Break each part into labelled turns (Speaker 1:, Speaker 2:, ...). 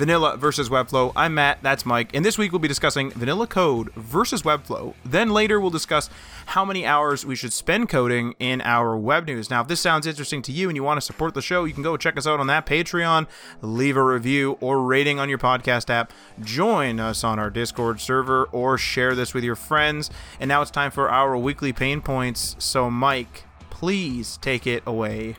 Speaker 1: Vanilla versus Webflow. I'm Matt, that's Mike, and this week we'll be discussing Vanilla Code versus Webflow. Then later we'll discuss how many hours we should spend coding in our web news. Now, if this sounds interesting to you and you want to support the show, you can go check us out on that Patreon, leave a review or rating on your podcast app, join us on our Discord server, or share this with your friends. And now it's time for our weekly pain points. So, Mike, please take it away.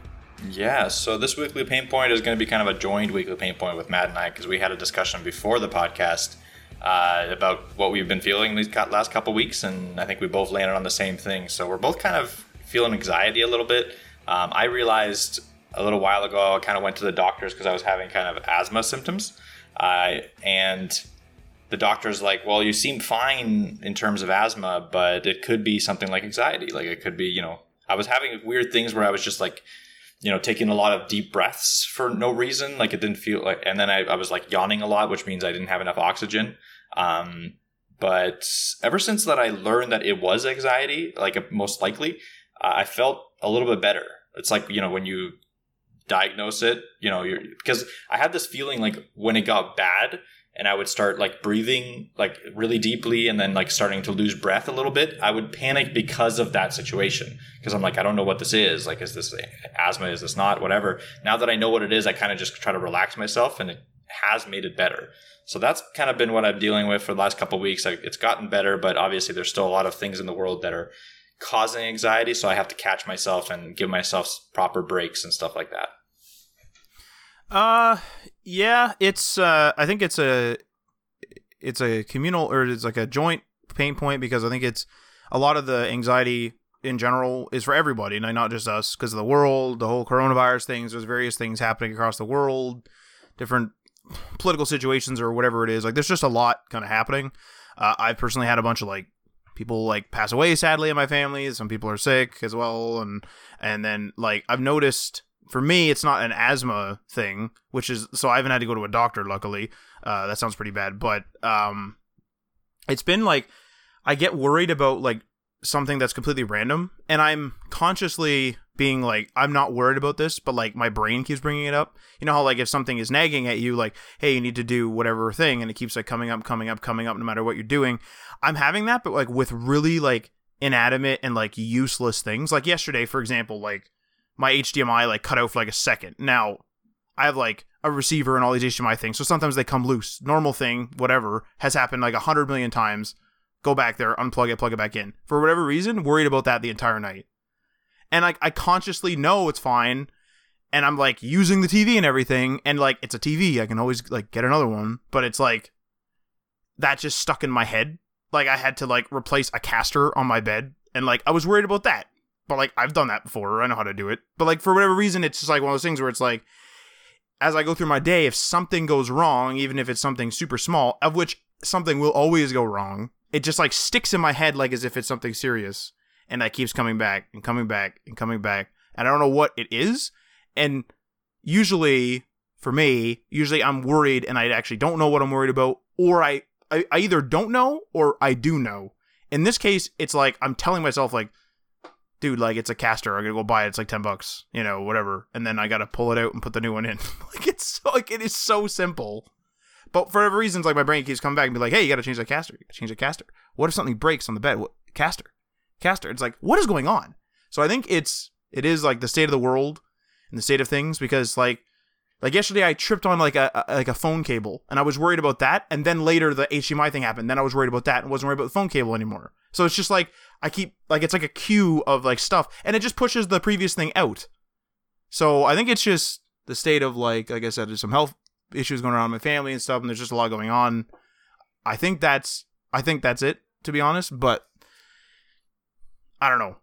Speaker 2: Yeah, so this weekly pain point is going to be kind of a joined weekly pain point with Matt and I because we had a discussion before the podcast uh, about what we've been feeling these last couple weeks, and I think we both landed on the same thing. So we're both kind of feeling anxiety a little bit. Um, I realized a little while ago I kind of went to the doctors because I was having kind of asthma symptoms, uh, and the doctor's like, "Well, you seem fine in terms of asthma, but it could be something like anxiety. Like it could be, you know." I was having weird things where I was just like you know, taking a lot of deep breaths for no reason. Like it didn't feel like, and then I, I was like yawning a lot, which means I didn't have enough oxygen. Um, but ever since that, I learned that it was anxiety, like most likely, uh, I felt a little bit better. It's like, you know, when you diagnose it, you know, you're, because I had this feeling like when it got bad, and I would start like breathing like really deeply and then like starting to lose breath a little bit, I would panic because of that situation. Because I'm like, I don't know what this is. Like, is this asthma? Is this not? Whatever. Now that I know what it is, I kind of just try to relax myself and it has made it better. So that's kind of been what I'm dealing with for the last couple weeks. It's gotten better, but obviously there's still a lot of things in the world that are causing anxiety. So I have to catch myself and give myself proper breaks and stuff like that.
Speaker 1: Uh, yeah, it's. Uh, I think it's a, it's a communal or it's like a joint pain point because I think it's a lot of the anxiety in general is for everybody, and not just us, because of the world, the whole coronavirus things. There's various things happening across the world, different political situations or whatever it is. Like, there's just a lot kind of happening. Uh, I've personally had a bunch of like people like pass away sadly in my family. Some people are sick as well, and and then like I've noticed for me, it's not an asthma thing, which is so I haven't had to go to a doctor. Luckily, uh, that sounds pretty bad, but um, it's been like I get worried about like something that's completely random, and I'm consciously being like I'm not worried about this, but like my brain keeps bringing it up. You know how like if something is nagging at you, like hey, you need to do whatever thing, and it keeps like coming up, coming up, coming up, no matter what you're doing. I'm having that, but like with really like inanimate and like useless things. Like yesterday, for example, like my HDMI like cut out for like a second. Now I have like a receiver and all these HDMI things, so sometimes they come loose. Normal thing, whatever, has happened like a hundred million times. Go back there, unplug it, plug it back in. For whatever reason, worried about that the entire night. And like I consciously know it's fine, and I'm like using the TV and everything, and like it's a TV, I can always like get another one, but it's like that just stuck in my head. Like I had to like replace a caster on my bed, and like I was worried about that but like I've done that before. I know how to do it. But like for whatever reason, it's just like one of those things where it's like, as I go through my day, if something goes wrong, even if it's something super small, of which something will always go wrong, it just like sticks in my head like as if it's something serious, and that keeps coming back and coming back and coming back, and I don't know what it is. And usually for me, usually I'm worried and I actually don't know what I'm worried about, or I I, I either don't know or I do know. In this case, it's like I'm telling myself like dude, like it's a caster. I'm gonna go buy it. It's like ten bucks, you know, whatever. And then I gotta pull it out and put the new one in. like it's so, like it is so simple. But for reasons, like my brain keeps coming back and be like, hey, you gotta change that caster. You gotta change the caster. What if something breaks on the bed? What caster? Caster. It's like, what is going on? So I think it's it is like the state of the world and the state of things because like like yesterday, I tripped on like a, a, like a phone cable, and I was worried about that. And then later, the HDMI thing happened. Then I was worried about that, and wasn't worried about the phone cable anymore. So it's just like I keep like it's like a queue of like stuff, and it just pushes the previous thing out. So I think it's just the state of like like I said, there's some health issues going on in my family and stuff, and there's just a lot going on. I think that's I think that's it to be honest, but I don't know.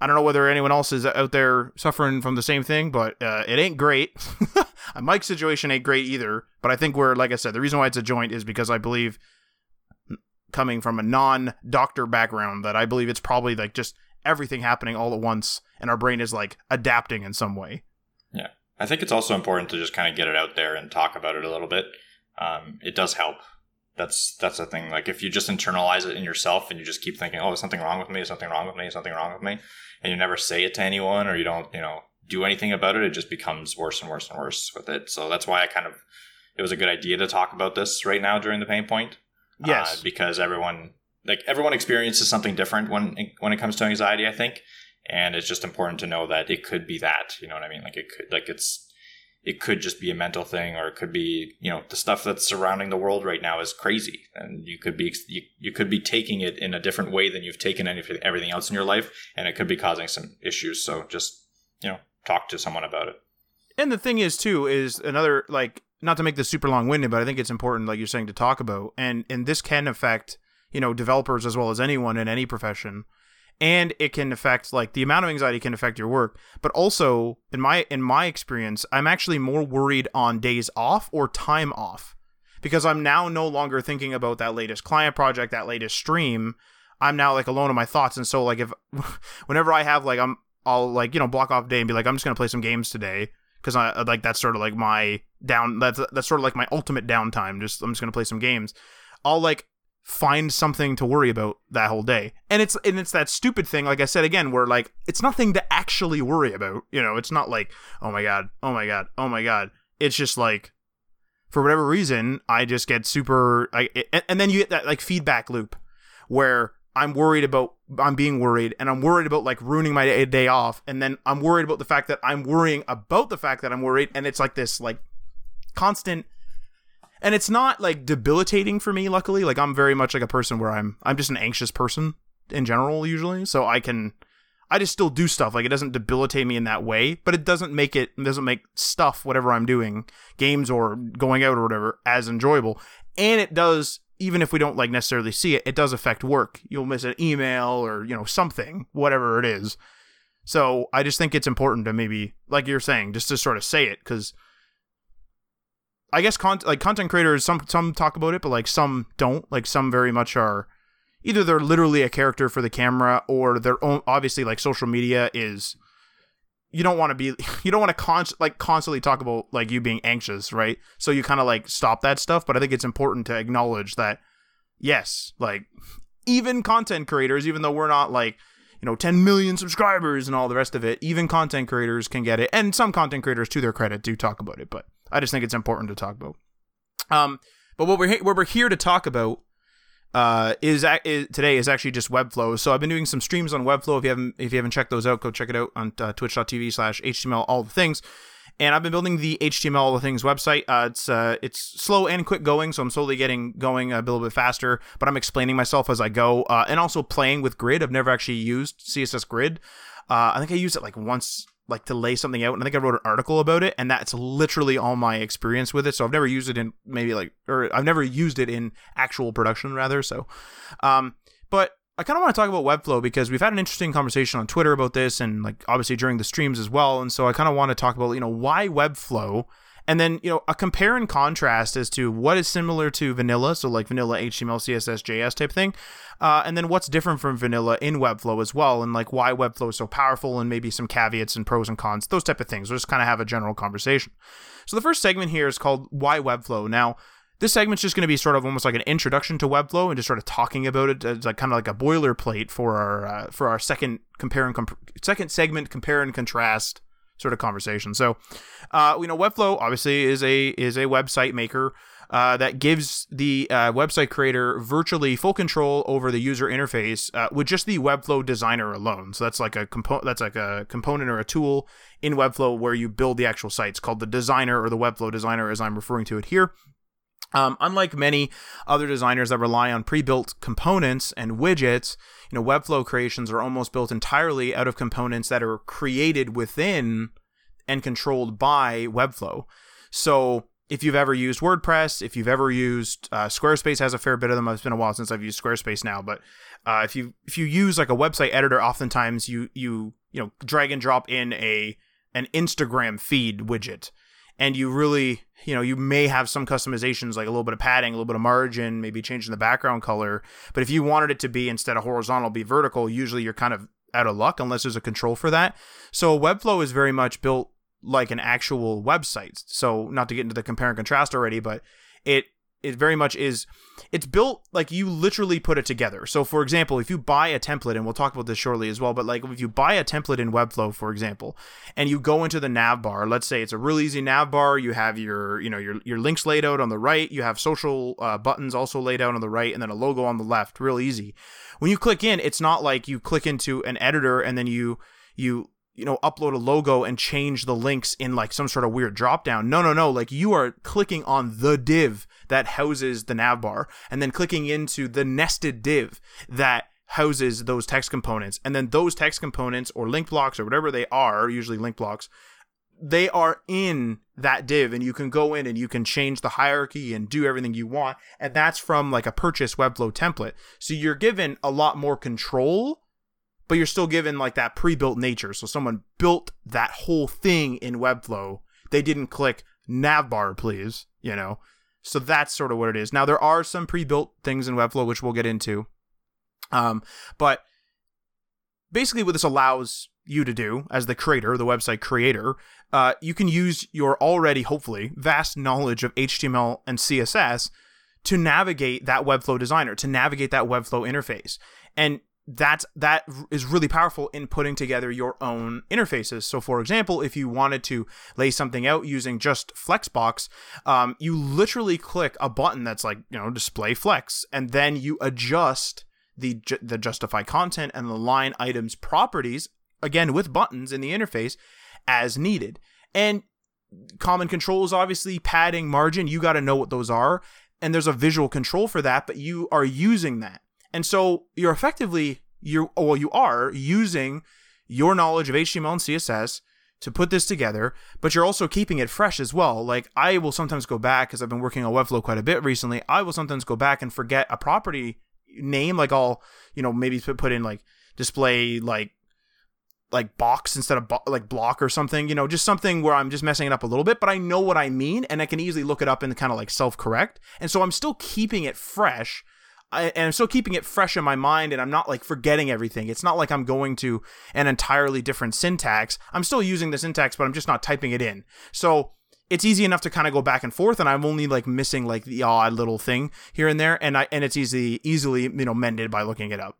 Speaker 1: I don't know whether anyone else is out there suffering from the same thing, but uh, it ain't great. Mike's situation ain't great either, but I think we're like I said, the reason why it's a joint is because I believe coming from a non-doctor background that I believe it's probably like just everything happening all at once and our brain is like adapting in some way.
Speaker 2: Yeah. I think it's also important to just kind of get it out there and talk about it a little bit. Um, it does help. That's that's the thing. Like if you just internalize it in yourself and you just keep thinking, "Oh, is something wrong with me? Is something wrong with me? Is something wrong with me?" and you never say it to anyone or you don't, you know, do anything about it, it just becomes worse and worse and worse with it. So that's why I kind of it was a good idea to talk about this right now during the pain point.
Speaker 1: Yes,
Speaker 2: uh, because everyone like everyone experiences something different when when it comes to anxiety. I think, and it's just important to know that it could be that. You know what I mean? Like it could like it's it could just be a mental thing or it could be you know the stuff that's surrounding the world right now is crazy and you could be you, you could be taking it in a different way than you've taken anything everything else in your life and it could be causing some issues so just you know talk to someone about it
Speaker 1: and the thing is too is another like not to make this super long winded but i think it's important like you're saying to talk about. And and this can affect you know developers as well as anyone in any profession. And it can affect like the amount of anxiety can affect your work. But also in my in my experience i'm actually more worried on days off or time off. Because i'm now no longer thinking about that latest client project that latest stream. I'm now like alone in my thoughts. And so like if whenever i have like i'm i'll like you know block off day and be like i'm just gonna play some games today because i uh, like that's sort of like my down that's that's sort of like my ultimate downtime just i'm just gonna play some games i'll like find something to worry about that whole day. And it's and it's that stupid thing like I said again where like it's nothing to actually worry about. You know, it's not like, "Oh my god, oh my god, oh my god." It's just like for whatever reason, I just get super I and then you get that like feedback loop where I'm worried about I'm being worried and I'm worried about like ruining my day off and then I'm worried about the fact that I'm worrying about the fact that I'm worried and it's like this like constant and it's not like debilitating for me luckily. Like i'm very much like a person where i'm i'm just an anxious person in general usually so i can i just still do stuff. Like it doesn't debilitate me in that way but it doesn't make it, it doesn't make stuff whatever i'm doing games or going out or whatever as enjoyable. And it does even if we don't like necessarily see it it does affect work you'll miss an email or you know something whatever it is so i just think it's important to maybe like you're saying just to sort of say it because I guess con- like content creators some some talk about it, but like some don't. Like some very much are either they're literally a character for the camera or their own obviously like social media is you don't want to be you don't want to con- like constantly talk about like you being anxious, right? So you kind of like stop that stuff, but I think it's important to acknowledge that yes, like even content creators even though we're not like you know 10 million subscribers and all the rest of it even content creators can get it and some content creators to their credit do talk about it but I just think it's important to talk about. Um, but what we're what we're here to talk about uh, is, is, today is actually just Webflow. So I've been doing some streams on Webflow. If you haven't if you haven't checked those out, go check it out on uh, twitch.tv slash html all the things. And I've been building the HTML all the things website. Uh, it's uh, it's slow and quick going, so I'm slowly getting going a little bit faster. But I'm explaining myself as I go, uh, and also playing with Grid. I've never actually used CSS Grid. Uh, I think I used it like once like to lay something out and I think I wrote an article about it and that's literally all my experience with it so I've never used it in maybe like or I've never used it in actual production rather so um but I kind of want to talk about Webflow because we've had an interesting conversation on Twitter about this and like obviously during the streams as well and so I kind of want to talk about you know why Webflow and then you know a compare and contrast as to what is similar to vanilla so like vanilla html css js type thing uh, and then what's different from vanilla in webflow as well and like why webflow is so powerful and maybe some caveats and pros and cons those type of things. We'll just kind of have a general conversation. So the first segment here is called why webflow? Now this segment's just going to be sort of almost like an introduction to Webflow and just sort of talking about it as like kind of like a boilerplate for our uh, for our second compare and comp- second segment compare and contrast sort of conversation. So, uh, you know, Webflow obviously is a is a website maker uh, that gives the uh, website creator virtually full control over the user interface uh, with just the Webflow designer alone. So that's like a component that's like a component or a tool in Webflow where you build the actual sites called the designer or the Webflow designer as I'm referring to it here. Um, unlike many other designers that rely on pre-built components and widgets, you know, Webflow creations are almost built entirely out of components that are created within and controlled by Webflow. So if you've ever used WordPress, if you've ever used uh, Squarespace, has a fair bit of them. It's been a while since I've used Squarespace now, but uh, if you if you use like a website editor, oftentimes you you you know drag and drop in a an Instagram feed widget, and you really you know you may have some customizations like a little bit of padding, a little bit of margin, maybe changing the background color. But if you wanted it to be instead of horizontal, be vertical, usually you're kind of out of luck unless there's a control for that. So Webflow is very much built like an actual website. So not to get into the compare and contrast already, but it it very much is it's built like you literally put it together. So for example, if you buy a template and we'll talk about this shortly as well, but like if you buy a template in Webflow for example, and you go into the nav bar, let's say it's a really easy nav bar, you have your, you know, your your links laid out on the right, you have social uh, buttons also laid out on the right and then a logo on the left, real easy. When you click in, it's not like you click into an editor and then you you you know, upload a logo and change the links in like some sort of weird drop down. No, no, no. Like you are clicking on the div that houses the navbar and then clicking into the nested div that houses those text components. And then those text components or link blocks or whatever they are, usually link blocks, they are in that div and you can go in and you can change the hierarchy and do everything you want. And that's from like a purchase Webflow template. So you're given a lot more control but you're still given like that pre-built nature. So someone built that whole thing in Webflow. They didn't click navbar, please, you know. So that's sort of what it is. Now there are some pre-built things in Webflow which we'll get into. Um, but basically what this allows you to do as the creator, the website creator, uh, you can use your already hopefully vast knowledge of HTML and CSS to navigate that Webflow designer, to navigate that Webflow interface. And that's that is really powerful in putting together your own interfaces. So, for example, if you wanted to lay something out using just Flexbox, um, you literally click a button that's like you know display flex, and then you adjust the the justify content and the align items properties again with buttons in the interface as needed. And common controls, obviously padding, margin, you got to know what those are, and there's a visual control for that, but you are using that. And so you're effectively you well you are using your knowledge of HTML and CSS to put this together, but you're also keeping it fresh as well. Like I will sometimes go back because I've been working on Webflow quite a bit recently. I will sometimes go back and forget a property name, like I'll you know maybe put in like display like like box instead of bo- like block or something, you know, just something where I'm just messing it up a little bit, but I know what I mean and I can easily look it up and kind of like self correct. And so I'm still keeping it fresh I, and I'm still keeping it fresh in my mind and I'm not like forgetting everything. It's not like I'm going to an entirely different syntax. I'm still using the syntax, but I'm just not typing it in. So it's easy enough to kind of go back and forth and I'm only like missing like the odd little thing here and there and I and it's easy easily, you know, mended by looking it up.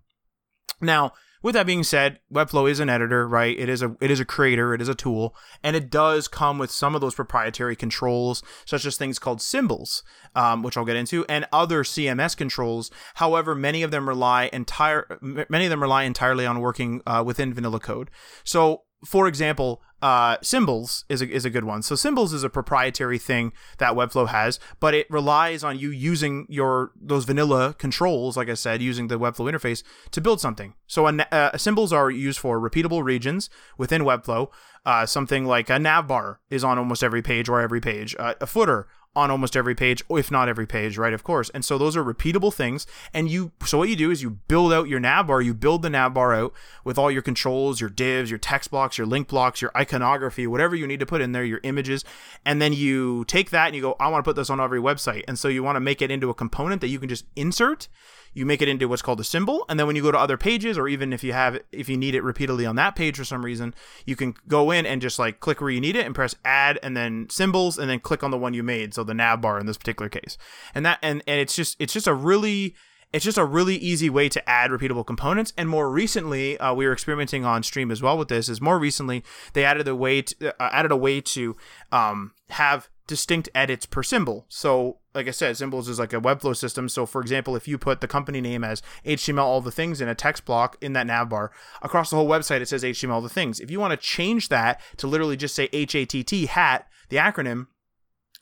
Speaker 1: Now, with that being said, Webflow is an editor, right? It is a it is a creator, it is a tool, and it does come with some of those proprietary controls, such as things called symbols, um, which I'll get into, and other CMS controls. However, many of them rely entire many of them rely entirely on working uh, within vanilla code. So for example, uh, symbols is a, is a good one. So symbols is a proprietary thing that Webflow has, but it relies on you using your those vanilla controls, like I said, using the Webflow interface to build something. So a, uh, symbols are used for repeatable regions within Webflow. Uh, something like a nav bar is on almost every page or every page. Uh, a footer on almost every page, if not every page, right? Of course. And so those are repeatable things. And you, so what you do is you build out your nav bar, you build the nav bar out with all your controls, your divs, your text blocks, your link blocks, your iconography, whatever you need to put in there, your images. And then you take that and you go, I want to put this on every website. And so you want to make it into a component that you can just insert you make it into what's called a symbol and then when you go to other pages or even if you have if you need it repeatedly on that page for some reason you can go in and just like click where you need it and press add and then symbols and then click on the one you made so the nav bar in this particular case and that and, and it's just it's just a really it's just a really easy way to add repeatable components. And more recently, uh, we were experimenting on stream as well with this. Is more recently they added a way to, uh, added a way to um, have distinct edits per symbol. So, like I said, symbols is like a Webflow system. So, for example, if you put the company name as HTML all the things in a text block in that navbar, across the whole website it says HTML all the things. If you want to change that to literally just say HATT hat, the acronym,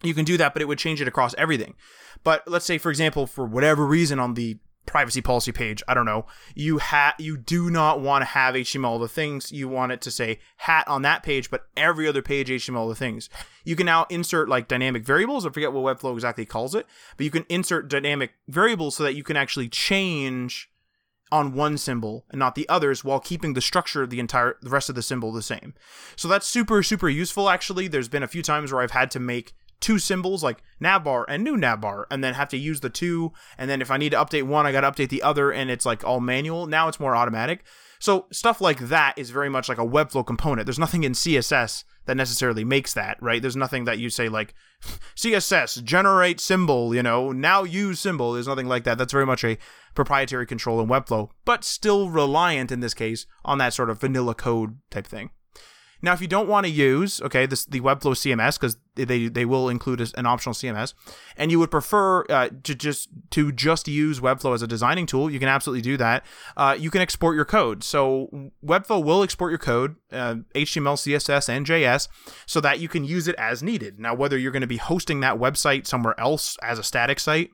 Speaker 1: you can do that, but it would change it across everything. But let's say, for example, for whatever reason on the privacy policy page. I don't know. You ha- you do not want to have HTML the things. You want it to say hat on that page, but every other page HTML the things. You can now insert like dynamic variables. I forget what Webflow exactly calls it, but you can insert dynamic variables so that you can actually change on one symbol and not the others while keeping the structure of the entire the rest of the symbol the same. So that's super super useful actually. There's been a few times where I've had to make two symbols like navbar and new navbar and then have to use the two and then if i need to update one i got to update the other and it's like all manual. Now it's more automatic. So stuff like that is very much like a webflow component. There's nothing in css that necessarily makes that right? There's nothing that you say like css generate symbol you know? Now use symbol. There's nothing like that. That's very much a proprietary control in webflow but still reliant in this case on that sort of vanilla code type thing now, if you don't want to use okay this the Webflow CMS because they they will include an optional CMS, and you would prefer uh, to just to just use Webflow as a designing tool, you can absolutely do that. Uh, you can export your code. So Webflow will export your code, uh, HTML, CSS, and JS, so that you can use it as needed. Now, whether you're going to be hosting that website somewhere else as a static site,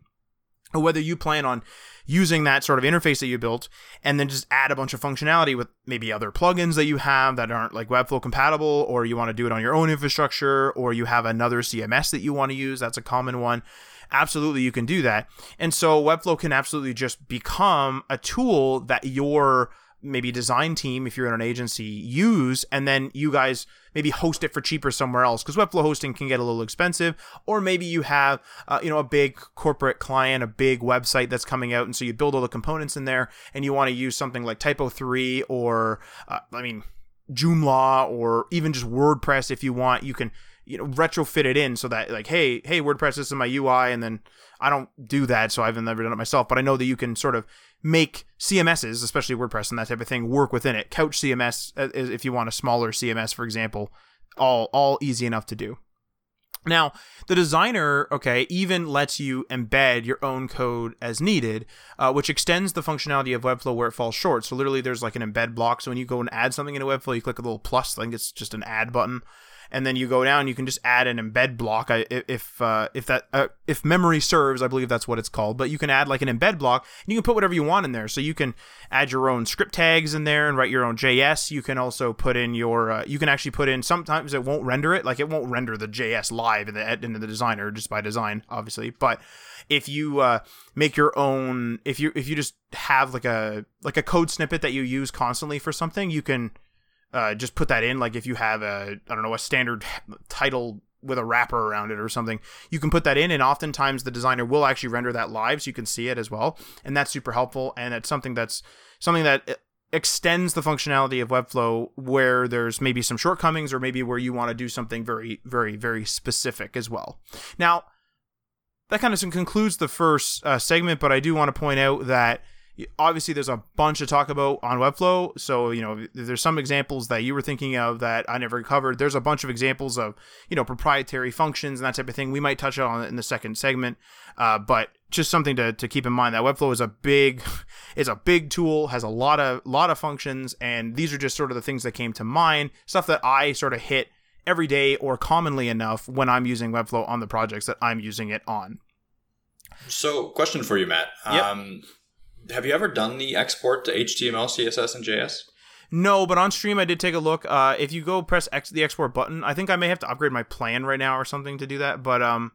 Speaker 1: or whether you plan on using that sort of interface that you built and then just add a bunch of functionality with maybe other plugins that you have that aren't like Webflow compatible, or you want to do it on your own infrastructure, or you have another CMS that you want to use. That's a common one. Absolutely, you can do that. And so Webflow can absolutely just become a tool that your maybe design team, if you're in an agency, use, and then you guys maybe host it for cheaper somewhere else because Webflow hosting can get a little expensive. Or maybe you have, uh, you know, a big corporate client, a big website that's coming out, and so you build all the components in there, and you want to use something like TYPO3 or, uh, I mean, Joomla or even just WordPress if you want. You can you know retrofit it in so that like hey hey WordPress this is my UI and then I don't do that so I've never done it myself but I know that you can sort of make CMSs especially WordPress and that type of thing work within it couch CMS uh, if you want a smaller CMS for example all all easy enough to do now, the designer, okay, even lets you embed your own code as needed, uh, which extends the functionality of Webflow where it falls short. So literally, there's like an embed block. So when you go and add something into Webflow, you click a little plus. I think it's just an add button and then you go down you can just add an embed block. If uh, if that uh, if memory serves i believe that's what it's called but you can add like an embed block and you can put whatever you want in there. So you can add your own script tags in there and write your own js you can also put in your uh, you can actually put in sometimes it won't render it like it won't render the js live in the in the designer just by design obviously but if you uh, make your own if you if you just have like a like a code snippet that you use constantly for something you can uh, just put that in. Like if you have a, I don't know, a standard title with a wrapper around it or something, you can put that in, and oftentimes the designer will actually render that live, so you can see it as well, and that's super helpful. And it's something that's something that uh, extends the functionality of Webflow where there's maybe some shortcomings, or maybe where you want to do something very, very, very specific as well. Now. That kind of concludes the first uh, segment, but I do want to point out that obviously there's a bunch to talk about on webflow. So you know there's some examples that you were thinking of that i never covered. There's a bunch of examples of you know proprietary functions and that type of thing. We might touch on in the second segment. Uh, but just something to, to keep in mind that webflow is a big is a big tool has a lot of lot of functions. And these are just sort of the things that came to mind stuff that i sort of hit every day or commonly enough when i'm using webflow on the projects that i'm using it on.
Speaker 2: So question for you matt.
Speaker 1: Yep.
Speaker 2: um, have you ever done the export to HTML, CSS, and JS?
Speaker 1: No, but on stream I did take a look. Uh, if you go press X, the export button, I think I may have to upgrade my plan right now or something to do that. But um,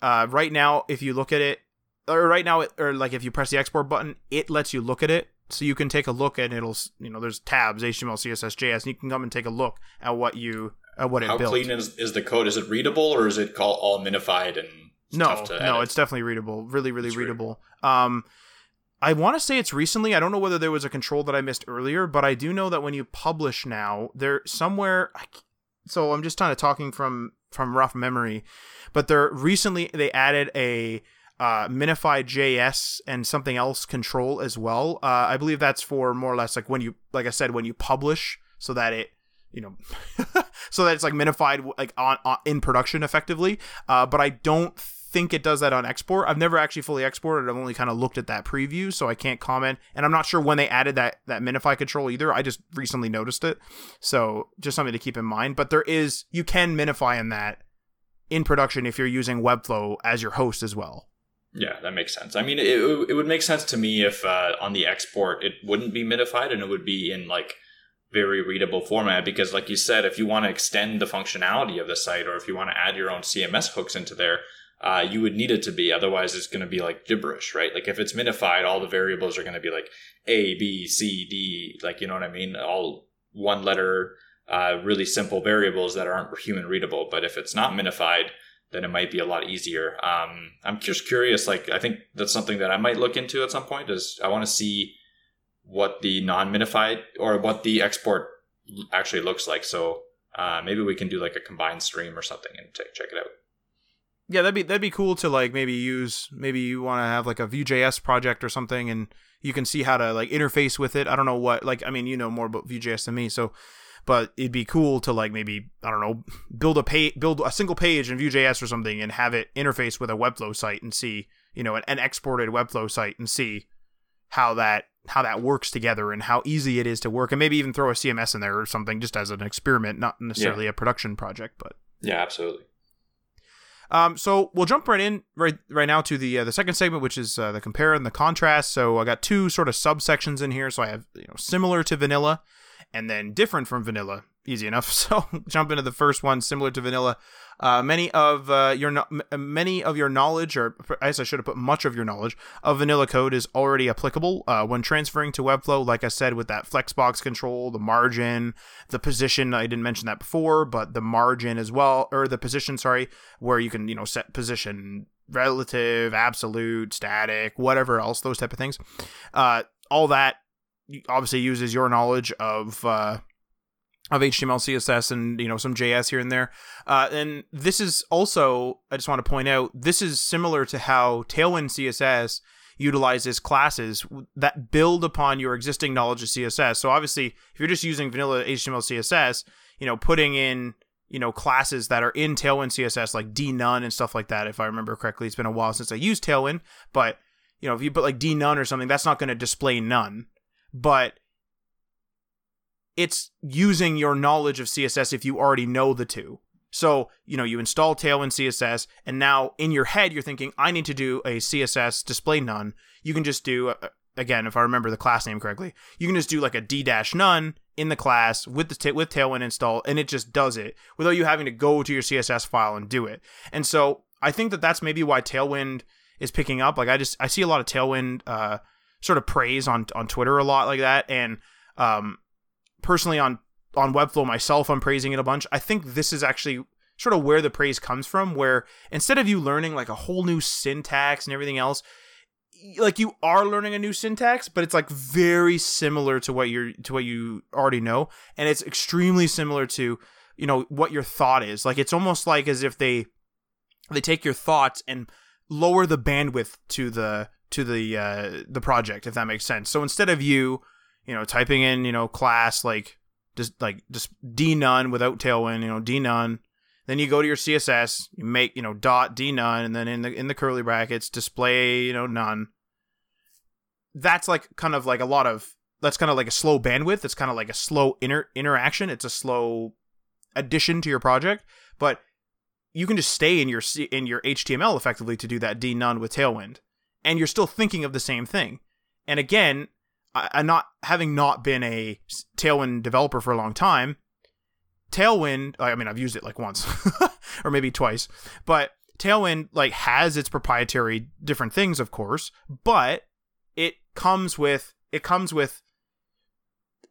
Speaker 1: uh, right now, if you look at it, or right now, it, or like if you press the export button, it lets you look at it, so you can take a look and it'll, you know, there's tabs HTML, CSS, JS, and you can come and take a look at what you, at what
Speaker 2: How
Speaker 1: it built.
Speaker 2: How clean is, is the code? Is it readable or is it all, minified and
Speaker 1: no, no, it's definitely readable. Really, really it's readable. readable. Um I want to say it's recently. I don't know whether there was a control that I missed earlier, but I do know that when you publish now, there somewhere. So I'm just kind of talking from from rough memory, but there recently they added a uh, minified JS and something else control as well. Uh, I believe that's for more or less like when you, like I said, when you publish, so that it you know so that it's like minified like on, on in production effectively uh, but i don't think it does that on export. I've never actually fully exported. I've only kind of looked at that preview, so I can't comment. And I'm not sure when they added that that minify control either. I just recently noticed it, so just something to keep in mind. But there is you can minify in that in production if you're using Webflow as your host as well.
Speaker 2: Yeah, that makes sense. I mean, it, it would make sense to me if uh, on the export it wouldn't be minified and it would be in like very readable format because, like you said, if you want to extend the functionality of the site or if you want to add your own CMS hooks into there, uh, you would need it to be. Otherwise, it's going to be like gibberish, right? Like if it's minified, all the variables are going to be like A, B, C, D, like you know what I mean? All one letter, uh, really simple variables that aren't human readable. But if it's not minified, then it might be a lot easier. Um, I'm just curious. Like I think that's something that I might look into at some point. Is I want to see what the non-minified or what the export actually looks like. So uh, maybe we can do like a combined stream or something and t- check it out.
Speaker 1: Yeah, that'd be that'd be cool to like maybe use. Maybe you want to have like a Vue.js project or something, and you can see how to like interface with it. I don't know what like. I mean, you know more about Vue.js than me, so but it'd be cool to like maybe I don't know build a page build a single page in Vue.js or something and have it interface with a Webflow site and see you know an, an exported Webflow site and see how that how that works together and how easy it is to work and maybe even throw a CMS in there or something just as an experiment, not necessarily yeah. a production project, but
Speaker 2: yeah, absolutely.
Speaker 1: Um, so we'll jump right in right right now to the uh, the second segment, which is uh, the compare and the contrast. So I got two sort of subsections in here. So I have you know similar to vanilla, and then different from vanilla easy enough. So jump into the first one, similar to vanilla. Uh, many of uh, your no- many of your knowledge, or I guess I should have put much of your knowledge of vanilla code is already applicable uh, when transferring to Webflow. Like I said, with that flexbox control, the margin, the position. I didn't mention that before, but the margin as well, or the position. Sorry, where you can you know set position relative, absolute, static, whatever else, those type of things. Uh, all that obviously uses your knowledge of uh, of HTML, CSS, and you know some JS here and there. Uh, and this is also, I just want to point out, this is similar to how Tailwind CSS utilizes classes that build upon your existing knowledge of CSS. So obviously, if you're just using vanilla HTML, CSS, you know, putting in you know classes that are in Tailwind CSS like D none and stuff like that. If I remember correctly, it's been a while since I used Tailwind, but you know if you put like D none or something, that's not going to display none. But it's using your knowledge of CSS if you already know the two. So, you know, you install Tailwind CSS, and now in your head, you're thinking, I need to do a CSS display none. You can just do, uh, again, if I remember the class name correctly, you can just do like a D dash none in the class with the with Tailwind install, and it just does it without you having to go to your CSS file and do it. And so I think that that's maybe why Tailwind is picking up. Like I just I see a lot of Tailwind uh, sort of praise on on Twitter a lot like that, and um, personally on on Webflow myself, I'm praising it a bunch. I think this is actually sort of where the praise comes from, where instead of you learning like a whole new syntax and everything else, like you are learning a new syntax, but it's like very similar to what you're to what you already know, and it's extremely similar to you know what your thought is. Like it's almost like as if they they take your thoughts and lower the bandwidth to the to the uh, the project, if that makes sense. So instead of you you know, typing in, you know, class like just like just D none without tailwind, you know, D none. Then you go to your CSS, you make, you know, dot D none, and then in the in the curly brackets, display, you know, none. That's like kind of like a lot of that's kind of like a slow bandwidth. It's kind of like a slow inter- interaction. It's a slow addition to your project, but you can just stay in your C- in your HTML effectively to do that D none with Tailwind, and you're still thinking of the same thing. And again, I, not having not been a Tailwind developer for a long time, Tailwind, I mean, I've used it like once or maybe twice, but Tailwind like has its proprietary different things, of course, but it comes with it comes with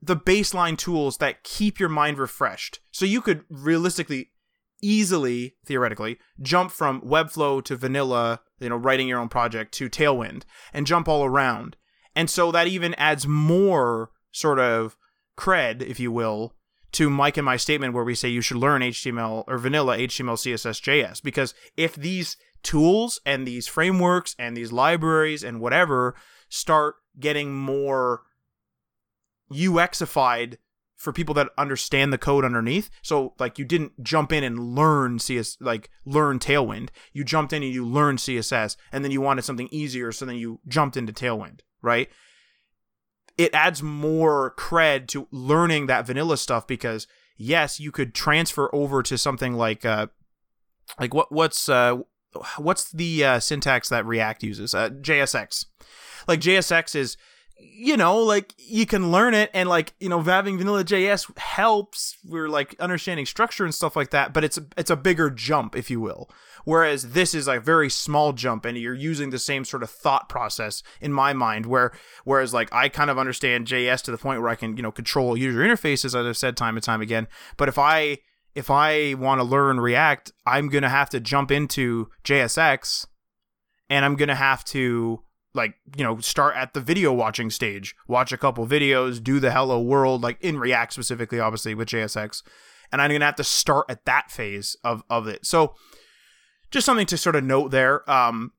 Speaker 1: the baseline tools that keep your mind refreshed. So you could realistically easily theoretically jump from webflow to vanilla you know writing your own project to tailwind and jump all around and so that even adds more sort of cred, if you will, to Mike and my statement where we say you should learn HTML or vanilla HTML, CSS, JS. Because if these tools and these frameworks and these libraries and whatever start getting more UXified for people that understand the code underneath. So like you didn't jump in and learn CS like learn Tailwind. You jumped in and you learned CSS and then you wanted something easier so then you jumped into Tailwind right? It adds more cred to learning that vanilla stuff because yes, you could transfer over to something like uh like what what's uh what's the uh, syntax that React uses? Uh, JSX. Like JSX is you know, like you can learn it and like, you know, having vanilla JS helps we're like understanding structure and stuff like that, but it's a, it's a bigger jump, if you will. Whereas this is a very small jump and you're using the same sort of thought process in my mind where whereas like I kind of understand JS to the point where I can, you know, control user interfaces as I've said time and time again. But if I if I want to learn React, I'm going to have to jump into JSX and I'm going to have to like you know start at the video watching stage. Watch a couple videos do the hello world like in react specifically obviously with jsx and i'm gonna have to start at that phase of of it. So just something to sort of note there um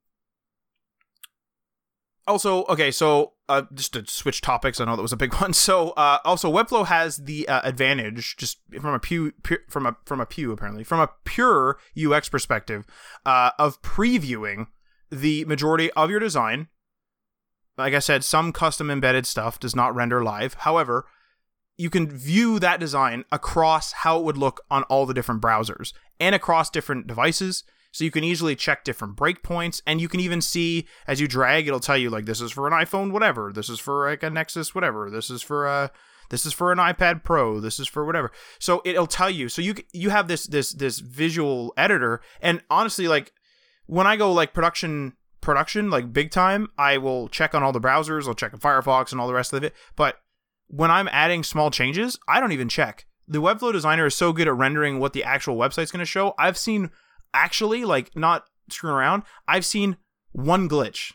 Speaker 1: also okay so uh, just to switch topics i know that was a big one. So uh, also webflow has the uh, advantage just from a pew, from a from a pew apparently from a pure ux perspective uh, of previewing the majority of your design like I said, some custom embedded stuff does not render live. However, you can view that design across how it would look on all the different browsers and across different devices. So you can easily check different breakpoints, and you can even see as you drag, it'll tell you like this is for an iPhone, whatever. This is for like a Nexus, whatever. This is for a this is for an iPad Pro. This is for whatever. So it'll tell you. So you you have this this this visual editor, and honestly, like when I go like production production, like big time, I will check on all the browsers, I'll check on Firefox and all the rest of it. But when I'm adding small changes, I don't even check. The Webflow designer is so good at rendering what the actual website's going to show. I've seen actually, like, not screwing around, I've seen one glitch.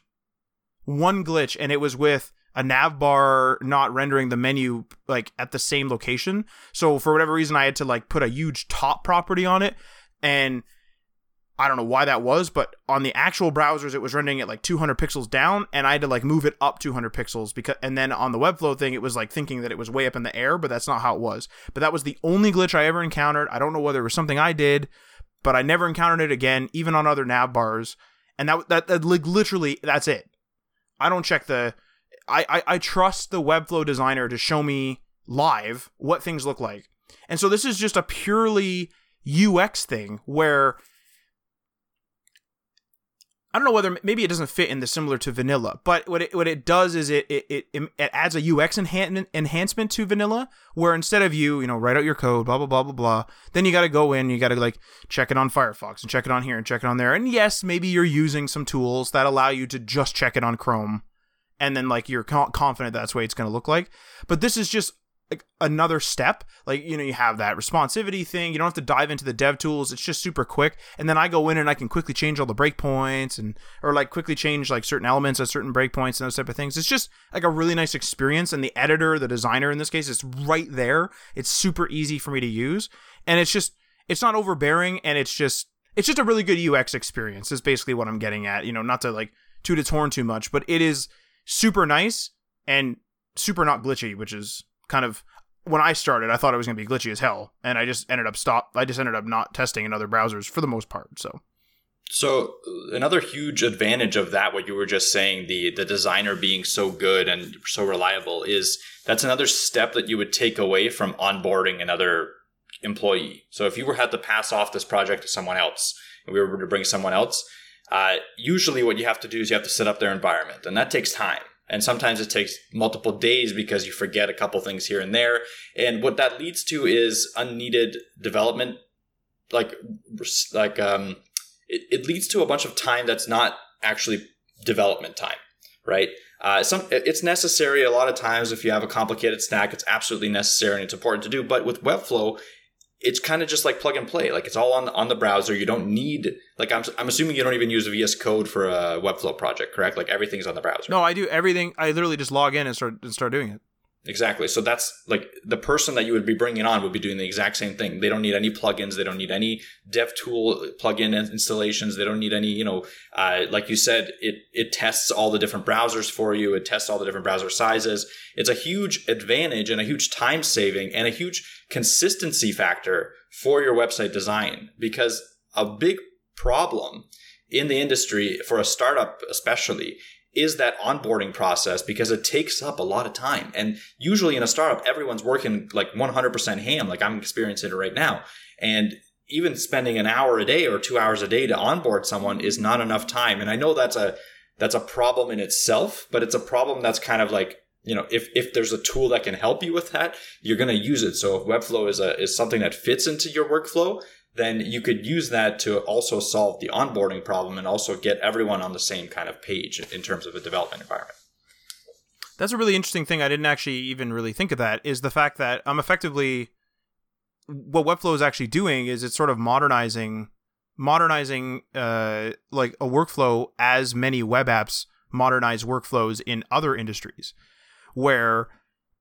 Speaker 1: One glitch, and it was with a nav bar not rendering the menu like at the same location. So for whatever reason I had to like put a huge top property on it and I don't know why that was, but on the actual browsers, it was rendering at like 200 pixels down, and I had to like move it up 200 pixels because, and then on the Webflow thing, it was like thinking that it was way up in the air, but that's not how it was. But that was the only glitch I ever encountered. I don't know whether it was something I did, but I never encountered it again, even on other nav bars. And that that, that like literally that's it. I don't check the. I, I I trust the Webflow designer to show me live what things look like, and so this is just a purely UX thing where I don't know whether maybe it doesn't fit in the similar to vanilla, but what it what it does is it it, it, it adds a UX enhancement enhancement to vanilla, where instead of you you know write out your code blah blah blah blah blah, then you got to go in, you got to like check it on Firefox and check it on here and check it on there, and yes, maybe you're using some tools that allow you to just check it on Chrome, and then like you're confident that's the way it's going to look like, but this is just like another step. Like you know you have that responsivity thing. You don't have to dive into the dev tools. It's just super quick. And then i go in and i can quickly change all the breakpoints and or like quickly change like certain elements at certain breakpoints and those type of things. It's just like a really nice experience. And the editor the designer in this case is right there. It's super easy for me to use. And it's just it's not overbearing. And it's just it's just a really good ux experience is basically what i'm getting at. You know not to like toot its horn too much but it is super nice and super not glitchy which is kind of when I started, I thought it was going to be glitchy as hell, and I just ended up stop. I just ended up not testing in other browsers for the most part. So,
Speaker 2: so another huge advantage of that, what you were just saying, the the designer being so good and so reliable, is that's another step that you would take away from onboarding another employee. So if you were had to pass off this project to someone else, and we were to bring someone else, uh, usually what you have to do is you have to set up their environment, and that takes time. And sometimes it takes multiple days because you forget a couple things here and there. And what that leads to is unneeded development. Like, like, um, it, it leads to a bunch of time that's not actually development time, right? Uh, some it's necessary a lot of times if you have a complicated stack, it's absolutely necessary and it's important to do. But with Webflow, it's kind of just like plug and play. Like it's all on on the browser. You don't need like I'm I'm assuming you don't even use VS Code for a Webflow project, correct? Like everything's on the browser.
Speaker 1: No, I do everything. I literally just log in and start and start doing it.
Speaker 2: Exactly. So that's like the person that you would be bringing on would be doing the exact same thing. They don't need any plugins. They don't need any dev tool plugin installations. They don't need any, you know, uh, like you said, it, it tests all the different browsers for you. It tests all the different browser sizes. It's a huge advantage and a huge time saving and a huge consistency factor for your website design because a big problem in the industry for a startup, especially is that onboarding process because it takes up a lot of time. And usually in a startup, everyone's working like 100% ham, like I'm experiencing it right now. And even spending an hour a day or two hours a day to onboard someone is not enough time. And I know that's a that's a problem in itself, but it's a problem that's kind of like you know if if there's a tool that can help you with that, you're going to use it. So if Webflow is a is something that fits into your workflow, then you could use that to also solve the onboarding problem and also get everyone on the same kind of page in terms of a development environment.
Speaker 1: That's a really interesting thing. I didn't actually even really think of that. Is the fact that I'm effectively what Webflow is actually doing is it's sort of modernizing modernizing uh, like a workflow as many web apps modernize workflows in other industries where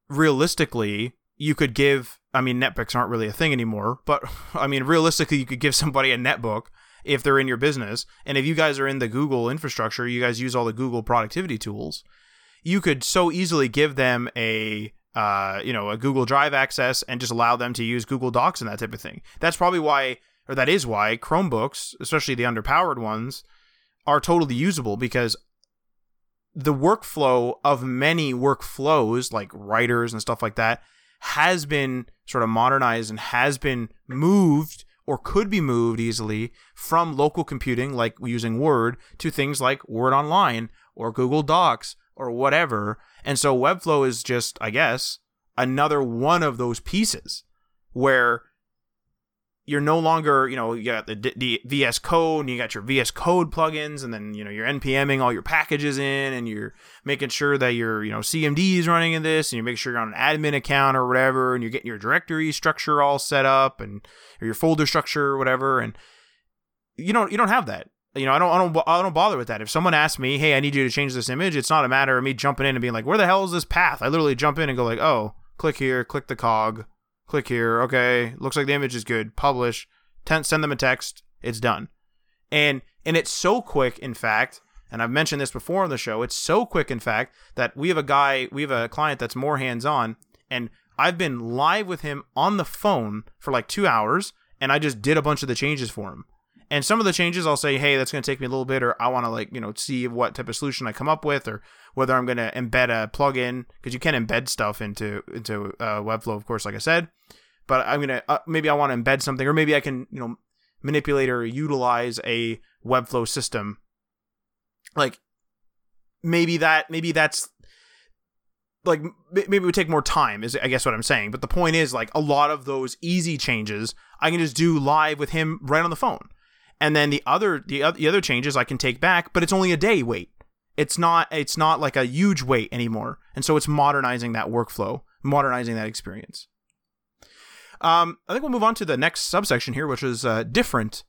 Speaker 1: realistically you could give i mean netbooks aren't really a thing anymore but i mean realistically you could give somebody a netbook if they're in your business and if you guys are in the google infrastructure you guys use all the google productivity tools you could so easily give them a uh, you know, a Google Drive access and just allow them to use Google Docs and that type of thing. That's probably why, or that is why, Chromebooks, especially the underpowered ones, are totally usable because the workflow of many workflows, like writers and stuff like that, has been sort of modernized and has been moved or could be moved easily from local computing, like using Word, to things like Word Online or Google Docs or whatever. And so Webflow is just, I guess, another one of those pieces where you're no longer, you know, you got the, VS Code and you got your VS Code plugins, and then you know you're npming all your packages in, and you're making sure that your you know CMD is running in this, and you make sure you're on an admin account or whatever, and you're getting your directory structure all set up, and or your folder structure or whatever, and you don't you don't have that you know, I don't, I don't, I don't bother with that. If someone asks me, "Hey, I need you to change this image," it's not a matter of me jumping in and being like, "Where the hell is this path?" I literally jump in and go like, "Oh, click here, click the cog, click here. Okay, looks like the image is good. Publish. Ten, send them a text. It's done." And and it's so quick, in fact, and I've mentioned this before on the show. It's so quick, in fact, that we have a guy, we have a client that's more hands-on, and I've been live with him on the phone for like two hours, and I just did a bunch of the changes for him and some of the changes I'll say, hey, that's going to take me a little bit, or I want to like you know see what type of solution I come up with, or whether I'm going to embed a plugin because you can embed stuff into into uh, Webflow, of course, like I said. But I'm gonna uh, maybe I want to embed something, or maybe I can you know manipulate or utilize a Webflow system. Like maybe that maybe that's like maybe it would take more time is i guess what i'm saying but the point is like a lot of those easy changes i can just do live with him right on the phone and then the other the other, the other changes I can take back, but it's only a day wait. It's not it's not like a huge wait anymore, and so it's modernizing that workflow, modernizing that experience. Um, I think we'll move on to the next subsection here, which is uh, different,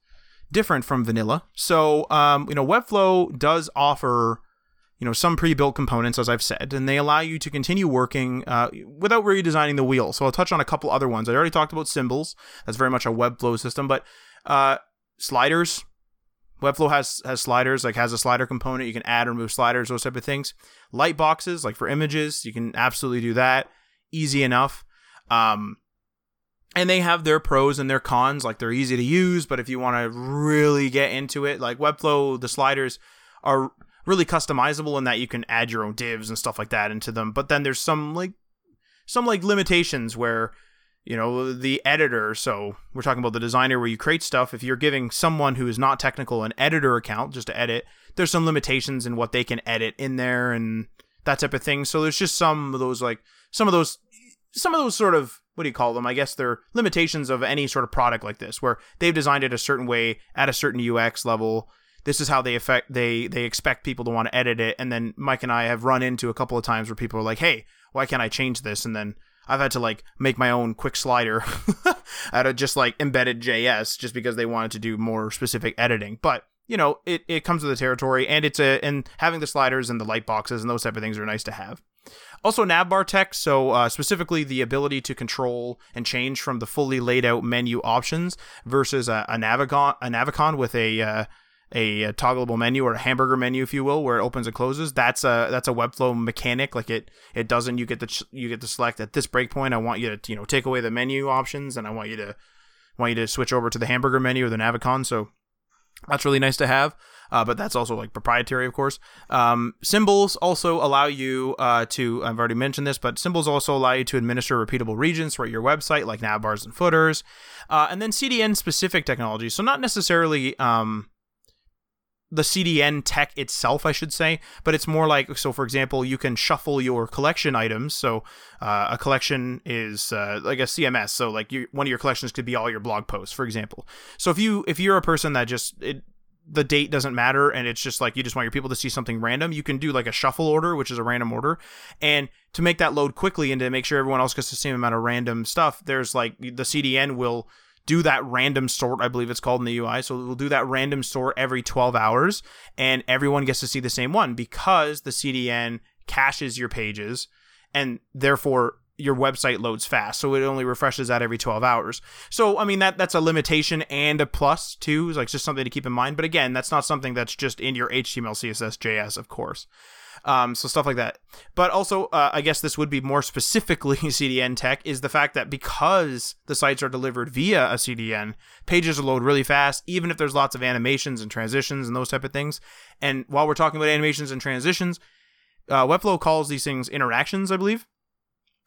Speaker 1: different from vanilla. So, um, you know, Webflow does offer, you know, some pre-built components, as I've said, and they allow you to continue working uh, without redesigning the wheel. So I'll touch on a couple other ones. I already talked about symbols. That's very much a Webflow system, but uh, sliders. Webflow has has sliders, like has a slider component. You can add or remove sliders, those type of things. Light boxes, like for images, you can absolutely do that. Easy enough. Um, and they have their pros and their cons. Like they're easy to use, but if you want to really get into it, like Webflow, the sliders are really customizable in that you can add your own divs and stuff like that into them. But then there's some like some like limitations where you know the editor. So we're talking about the designer where you create stuff. If you're giving someone who is not technical an editor account just to edit there's some limitations in what they can edit in there and that type of thing. So there's just some of those like some of those some of those sort of what do you call them? I guess they're limitations of any sort of product like this where they've designed it a certain way at a certain ux level. This is how they affect they they expect people to want to edit it. And then mike and i have run into a couple of times where people are like hey why can't i change this? And then I've had to like make my own quick slider out of just like embedded JS just because they wanted to do more specific editing. But you know, it, it comes with the territory and it's a and having the sliders and the light boxes and those type of things are nice to have. Also, navbar text, so uh, specifically the ability to control and change from the fully laid out menu options versus a, a Navicon, a Navicon with a uh, a, a, toggleable menu or a hamburger menu, if you will, where it opens and closes. That's a that's a Webflow mechanic. Like it it doesn't. You get the you get to select at this breakpoint. I want you to you know take away the menu options, and I want you to want you to switch over to the hamburger menu or the Navicon. So that's really nice to have. uh, but that's also like proprietary, of course. Um, symbols also allow you uh, to, I've already mentioned this, but symbols also allow you to administer repeatable regions throughout your website, like nav bars and footers. Uh, and then CDN specific technology. So, not necessarily. Um, the CDN tech itself, I should say, but it's more like so. For example, you can shuffle your collection items. So uh, a collection is uh, like a CMS. So like you, one of your collections could be all your blog posts, for example. So if you if you're a person that just it, the date doesn't matter and it's just like you just want your people to see something random, you can do like a shuffle order, which is a random order, and to make that load quickly and to make sure everyone else gets the same amount of random stuff, there's like the CDN will do that random sort, I believe it's called in the UI. So we'll do that random sort every 12 hours, and everyone gets to see the same one because the CDN caches your pages, and therefore your website loads fast. So it only refreshes that every 12 hours. So I mean that that's a limitation and a plus too. It's like just something to keep in mind. But again, that's not something that's just in your HTML, CSS, JS, of course. Um, so stuff like that. But also, uh, I guess this would be more specifically CDN tech is the fact that because the sites are delivered via a CDN, pages load really fast, even if there's lots of animations and transitions and those type of things. And while we're talking about animations and transitions, uh, Webflow calls these things interactions, I believe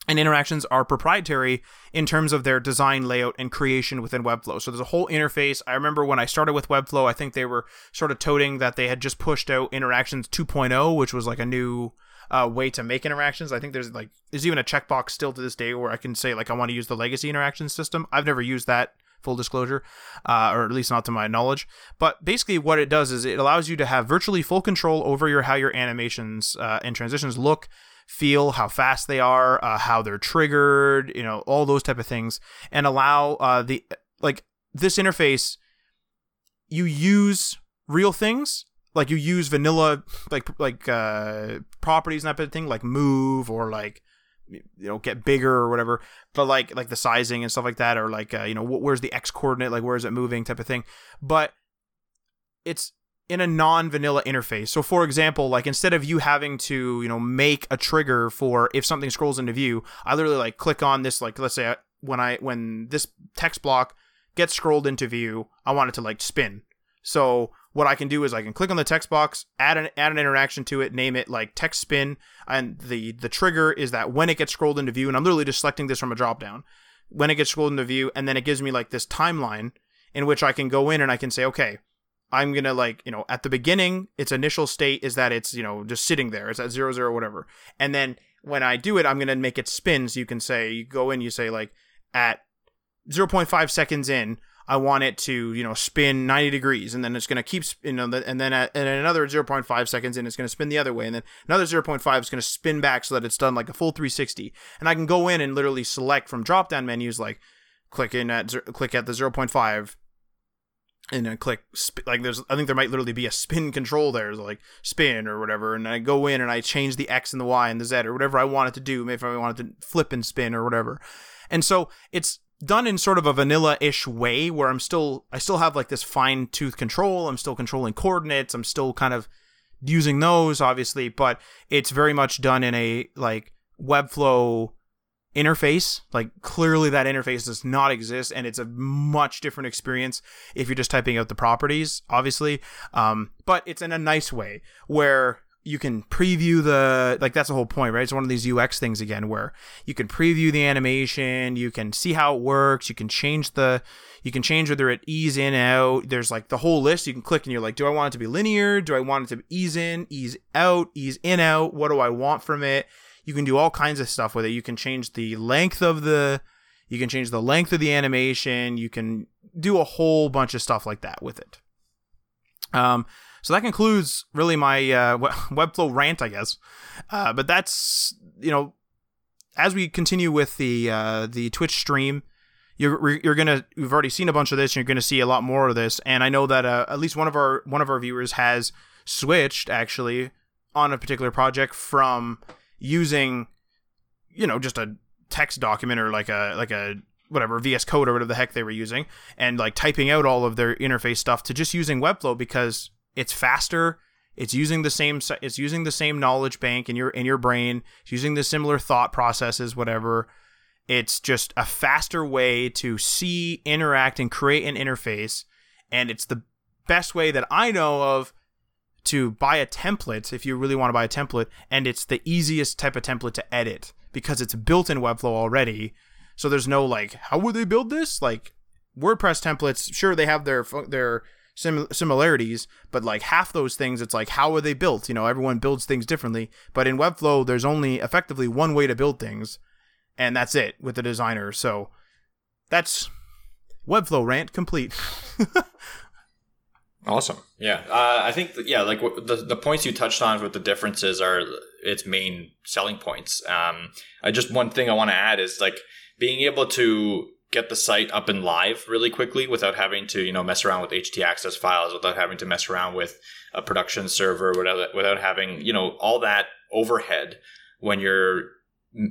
Speaker 1: and interactions are proprietary in terms of their design layout and creation within webflow. So there's a whole interface. I remember when i started with webflow i think they were sort of toting that they had just pushed out interactions 2.0 which was like a new uh, way to make interactions. I think there's like there's even a checkbox still to this day where i can say like i want to use the legacy interaction system. I've never used that full disclosure, uh, or at least not to my knowledge. But basically, what it does is it allows you to have virtually full control over your how your animations uh, and transitions look feel how fast they are, uh, how they're triggered, you know, all those type of things, and allow uh, the like this interface. You use real things like you use vanilla like like uh, properties and that type of thing, like move or like you know get bigger or whatever but like like the sizing and stuff like that or like uh, you know where's the x coordinate like where is it moving type of thing but it's in a non-vanilla interface. So for example, like instead of you having to, you know, make a trigger for if something scrolls into view, I literally like click on this like let's say uh, when I when this text block gets scrolled into view, I want it to like spin. So what I can do is I can click on the text box, add an add an interaction to it, name it like text spin, and the the trigger is that when it gets scrolled into view, and I'm literally just selecting this from a drop down. When it gets scrolled into view, and then it gives me like this timeline in which I can go in and I can say, okay, I'm gonna like you know at the beginning its initial state is that it's you know just sitting there. It's at zero zero whatever. And then when I do it I'm gonna make it spin. So you can say you go in you say like at 0.5 seconds in I want it to you know spin 90 degrees. And then it's gonna keep you know and then at, and another 0.5 seconds in it's gonna spin the other way. And then another 0.5 is gonna spin back so that it's done like a full 360 and I can go in and literally select from drop down menus like click in at click at the 0.5 and I click sp- like there's I think there might literally be a spin control there like spin or whatever and I go in and I change the X and the Y and the Z or whatever I want it to do maybe if I want it to flip and spin or whatever. And so it's done in sort of a vanilla-ish way where I'm still I still have like this fine tooth control I'm still controlling coordinates I'm still kind of using those obviously but it's very much done in a like Webflow interface. Like clearly that interface does not exist, and it's a much different experience if you're just typing out the properties, obviously. Um, but it's in a nice way where you can preview the like that's the whole point right? It's one of these ux things again where you can preview the animation you can see how it works you can change the you can change whether it ease in out. There's like the whole list. You can click and you're like do i want it to be linear? Do i want it to ease in ease out ease in out? What do i want from it you can do all kinds of stuff with it. You can change the length of the you can change the length of the animation. You can do a whole bunch of stuff like that with it. Um, so that concludes really my uh, Webflow rant, I guess. Uh, but that's you know, as we continue with the uh, the Twitch stream, you're you're gonna we've already seen a bunch of this. And you're gonna see a lot more of this, and I know that uh, at least one of our one of our viewers has switched actually on a particular project from using you know just a text document or like a like a whatever VS Code or whatever the heck they were using, and like typing out all of their interface stuff to just using Webflow because it's faster. It's using the same it's using the same knowledge bank in your in your brain. It's using the similar thought processes, whatever. It's just a faster way to see, interact, and create an interface, and it's the best way that I know of to buy a template if you really want to buy a template, and it's the easiest type of template to edit because it's built in Webflow already. So there's no like, how would they build this? Like WordPress templates, sure they have their their sim- similarities, but like half those things, it's like how are they built? You know, everyone builds things differently. But in Webflow, there's only effectively one way to build things, and that's it with the designer. So that's Webflow rant complete.
Speaker 2: awesome. Yeah, uh, I think that, yeah, like the the points you touched on with the differences are its main selling points. Um, I just one thing I want to add is like being able to get the site up and live really quickly without having to you know mess around with htaccess files without having to mess around with a production server without without having you know all that overhead when you're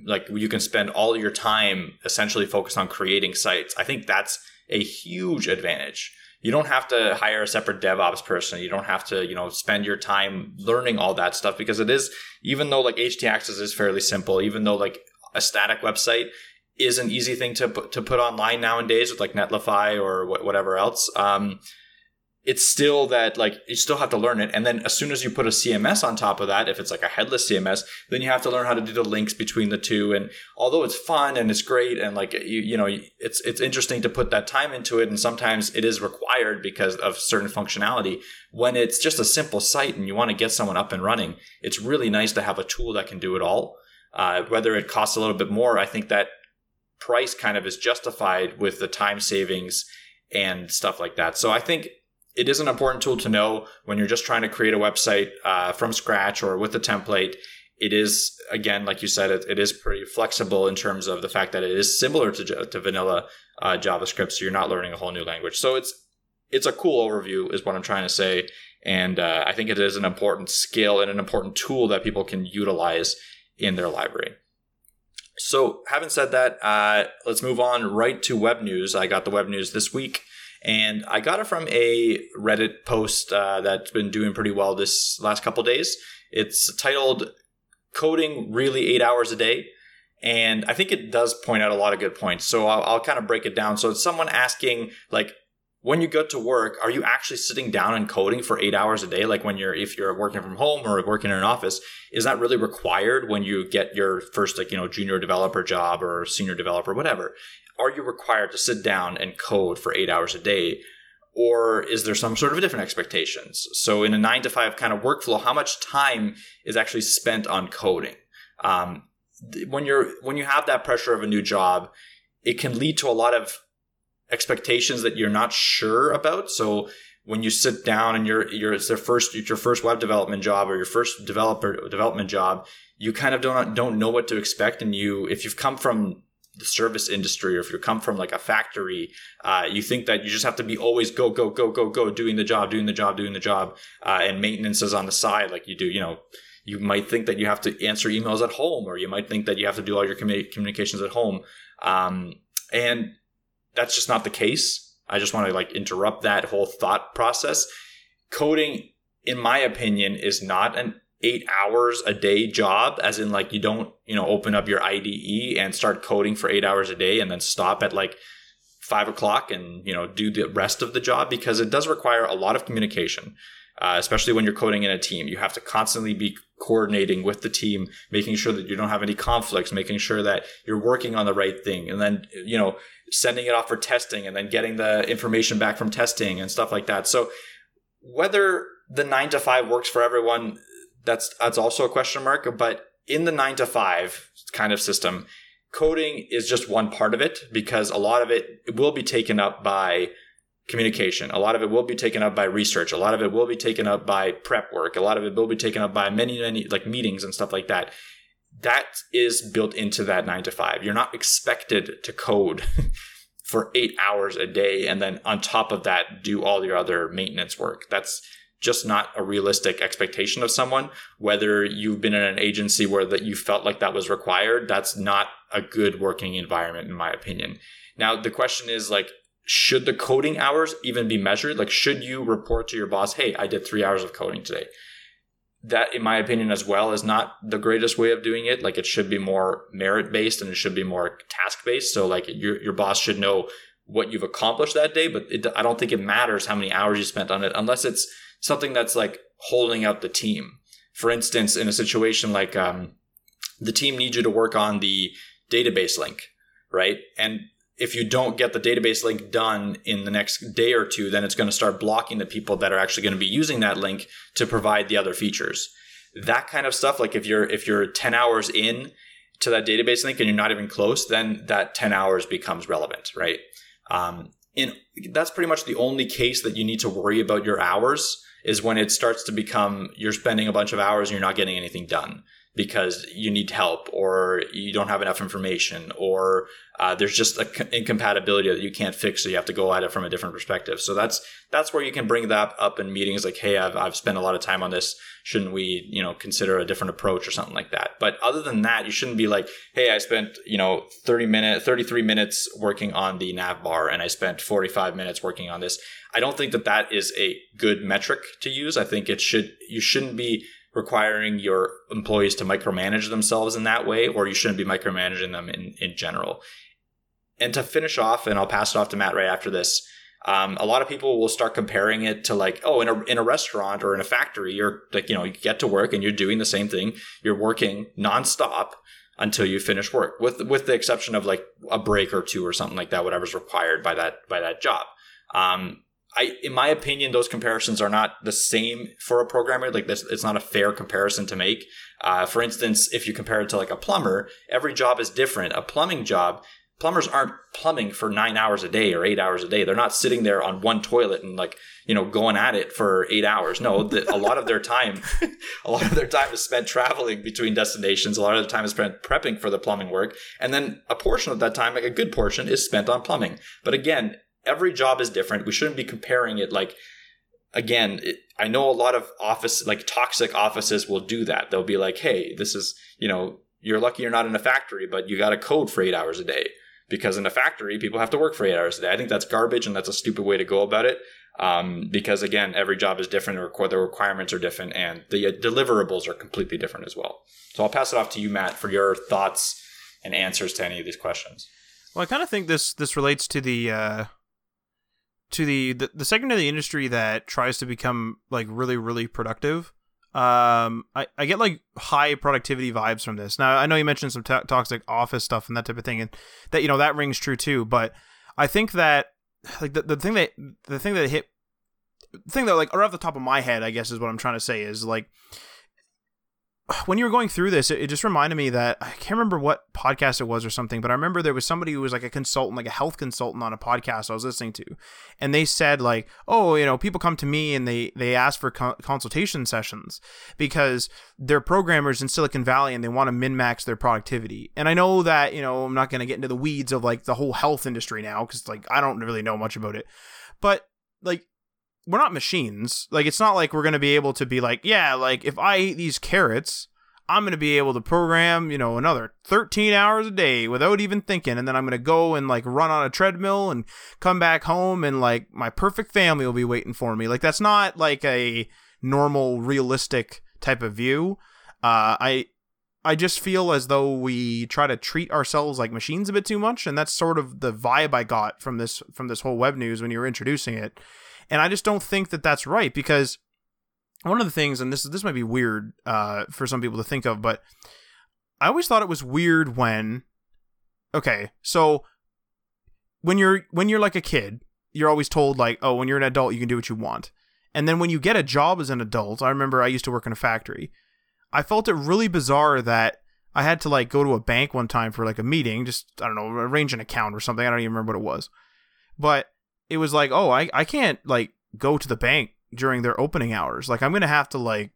Speaker 2: like you can spend all your time essentially focused on creating sites i think that's a huge advantage you don't have to hire a separate devops person you don't have to you know spend your time learning all that stuff because it is even though like htaccess is fairly simple even though like a static website is an easy thing to put, to put online nowadays with like Netlify or whatever else. Um, it's still that like you still have to learn it, and then as soon as you put a CMS on top of that, if it's like a headless CMS, then you have to learn how to do the links between the two. And although it's fun and it's great, and like you you know it's it's interesting to put that time into it, and sometimes it is required because of certain functionality. When it's just a simple site and you want to get someone up and running, it's really nice to have a tool that can do it all. Uh, whether it costs a little bit more, I think that price kind of is justified with the time savings and stuff like that. So I think it is an important tool to know when you're just trying to create a website uh, from scratch or with a template. It is again, like you said, it, it is pretty flexible in terms of the fact that it is similar to, to vanilla uh, JavaScript. So you're not learning a whole new language. So it's it's a cool overview, is what I'm trying to say. And uh, I think it is an important skill and an important tool that people can utilize in their library. So, having said that, uh, let's move on right to web news. I got the web news this week, and I got it from a Reddit post uh, that's been doing pretty well this last couple days. It's titled "Coding Really Eight Hours a Day." And I think it does point out a lot of good points. So I'll, I'll kind of break it down. So it's someone asking, like, when you go to work, are you actually sitting down and coding for eight hours a day? Like when you're, if you're working from home or working in an office, is that really required when you get your first, like, you know, junior developer job or senior developer, whatever? Are you required to sit down and code for eight hours a day? Or is there some sort of different expectations? So in a nine to five kind of workflow, how much time is actually spent on coding? Um, when you're, when you have that pressure of a new job, it can lead to a lot of expectations that you're not sure about. So when you sit down and you're you're it's their first it's your first web development job or your first developer development job, you kind of don't don't know what to expect. And you if you've come from the service industry or if you come from like a factory, uh, you think that you just have to be always go, go, go, go, go, doing the job, doing the job, doing the job, uh, and maintenance is on the side like you do, you know, you might think that you have to answer emails at home or you might think that you have to do all your communications at home. Um, and that's just not the case. I just want to like interrupt that whole thought process. Coding, in my opinion, is not an eight hours a day job, as in like you don't, you know, open up your IDE and start coding for eight hours a day and then stop at like five o'clock and, you know, do the rest of the job because it does require a lot of communication. Uh, especially when you're coding in a team. You have to constantly be coordinating with the team, making sure that you don't have any conflicts, making sure that you're working on the right thing, and then, you know, sending it off for testing and then getting the information back from testing and stuff like that. So whether the nine to five works for everyone, that's, that's also a question mark. But in the nine to five kind of system, coding is just one part of it because a lot of it will be taken up by communication. A lot of it will be taken up by research. A lot of it will be taken up by prep work. A lot of it will be taken up by many, many like meetings and stuff like that. That is built into that nine to five. You're not expected to code for eight hours a day and then on top of that do all your other maintenance work. That's just not a realistic expectation of someone. Whether you've been in an agency where that you felt like that was required, that's not a good working environment, in my opinion. Now, the question is like, should the coding hours even be measured? Like, should you report to your boss, hey, I did three hours of coding today? That, in my opinion, as well, is not the greatest way of doing it. Like, it should be more merit based and it should be more task based. So, like, your, your boss should know what you've accomplished that day, but it, I don't think it matters how many hours you spent on it unless it's something that's like holding out the team. For instance, in a situation like um, the team needs you to work on the database link, right? And if you don't get the database link done in the next day or two, then it's going to start blocking the people that are actually going to be using that link to provide the other features. That kind of stuff, like if you're if you're 10 hours in to that database link and you're not even close, then that 10 hours becomes relevant, right? Um, that's pretty much the only case that you need to worry about your hours is when it starts to become you're spending a bunch of hours and you're not getting anything done because you need help or you don't have enough information or uh, there's just an incompatibility that you can't fix so you have to go at it from a different perspective. So that's that's where you can bring that up in meetings like hey I've, I've spent a lot of time on this. Shouldn't we you know consider a different approach or something like that? But other than that you shouldn't be like hey i spent you know 30 minutes 33 minutes working on the nav bar and i spent 45 minutes working on this. I don't think that that is a good metric to use. I think it should you shouldn't be requiring your employees to micromanage themselves in that way, or you shouldn't be micromanaging them in, in general. And to finish off, and I'll pass it off to Matt right after this. Um, a lot of people will start comparing it to like, oh, in a in a restaurant or in a factory, you're like, you know, you get to work and you're doing the same thing. You're working nonstop until you finish work, with with the exception of like a break or two or something like that, whatever's required by that by that job. Um, I, in my opinion, those comparisons are not the same for a programmer. Like this, it's not a fair comparison to make. Uh, for instance, if you compare it to like a plumber, every job is different. A plumbing job, plumbers aren't plumbing for nine hours a day or eight hours a day. They're not sitting there on one toilet and like, you know, going at it for eight hours. No, the, a lot of their time, a lot of their time is spent traveling between destinations. A lot of the time is spent prepping for the plumbing work. And then a portion of that time, like a good portion is spent on plumbing. But again, every job is different. We shouldn't be comparing it like again, it, I know a lot of office like toxic offices will do that. They'll be like, "Hey, this is, you know, you're lucky you're not in a factory, but you got to code for 8 hours a day." Because in a factory, people have to work for 8 hours a day. I think that's garbage and that's a stupid way to go about it. Um, because again, every job is different, or the requirements are different, and the deliverables are completely different as well. So I'll pass it off to you, Matt, for your thoughts and answers to any of these questions.
Speaker 1: Well, I kind of think this this relates to the uh, to the, the the segment of the industry that tries to become like really really productive um i i get like high productivity vibes from this. Now i know you mentioned some toxic office stuff and that type of thing and that you know that rings true too but i think that like the, the thing that the thing that hit the thing that like right off the top of my head i guess is what i'm trying to say is like when you were going through this, it, it, just reminded me that I can't remember what podcast it was or something, but I remember there was somebody who was like a consultant, like a health consultant on a podcast I was listening to, and they said like, oh, you know, people come to me and they they ask for co- consultation sessions because they're programmers in Silicon Valley and they want to min max their productivity. And I know that you know I'm not going to get into the weeds of like the whole health industry now because like I don't really know much about it, but like we're not machines. Like it's not like we're gonna be able to be like, yeah, like if I eat these carrots, I'm gonna be able to program, you know, another 13 hours a day without even thinking, and then I'm gonna go and like run on a treadmill and come back home, and like my perfect family will be waiting for me. Like that's not like a normal, realistic type of view. Uh, I I just feel as though we try to treat ourselves like machines a bit too much, and that's sort of the vibe I got from this from this whole web news when you were introducing it and I just don't think that that's right because one of the things, and this this might be weird uh, for some people to think of, but I always thought it was weird when, okay, so when you're when you're like a kid, you're always told like, oh, when you're an adult, you can do what you want, and then when you get a job as an adult, I remember I used to work in a factory. I felt it really bizarre that I had to like go to a bank one time for like a meeting, just I don't know, arrange an account or something. I don't even remember what it was, but it was like, oh, I, I can't like go to the bank during their opening hours. Like I'm gonna have to like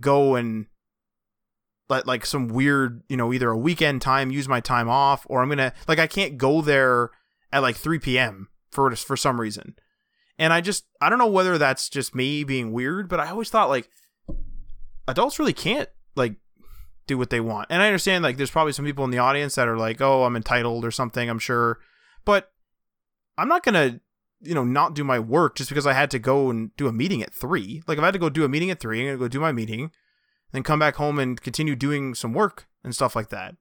Speaker 1: go and let like some weird, you know, either a weekend time, use my time off, or I'm gonna like I can't go there at like 3 p.m. for for some reason. And I just I don't know whether that's just me being weird, but I always thought like adults really can't like do what they want. And I understand like there's probably some people in the audience that are like, "Oh, I'm entitled" or something, I'm sure. But I'm not going to you know, not do my work just because I had to go and do a meeting at three. Like if I had to go do a meeting at three, I'm gonna go do my meeting, then come back home and continue doing some work and stuff like that.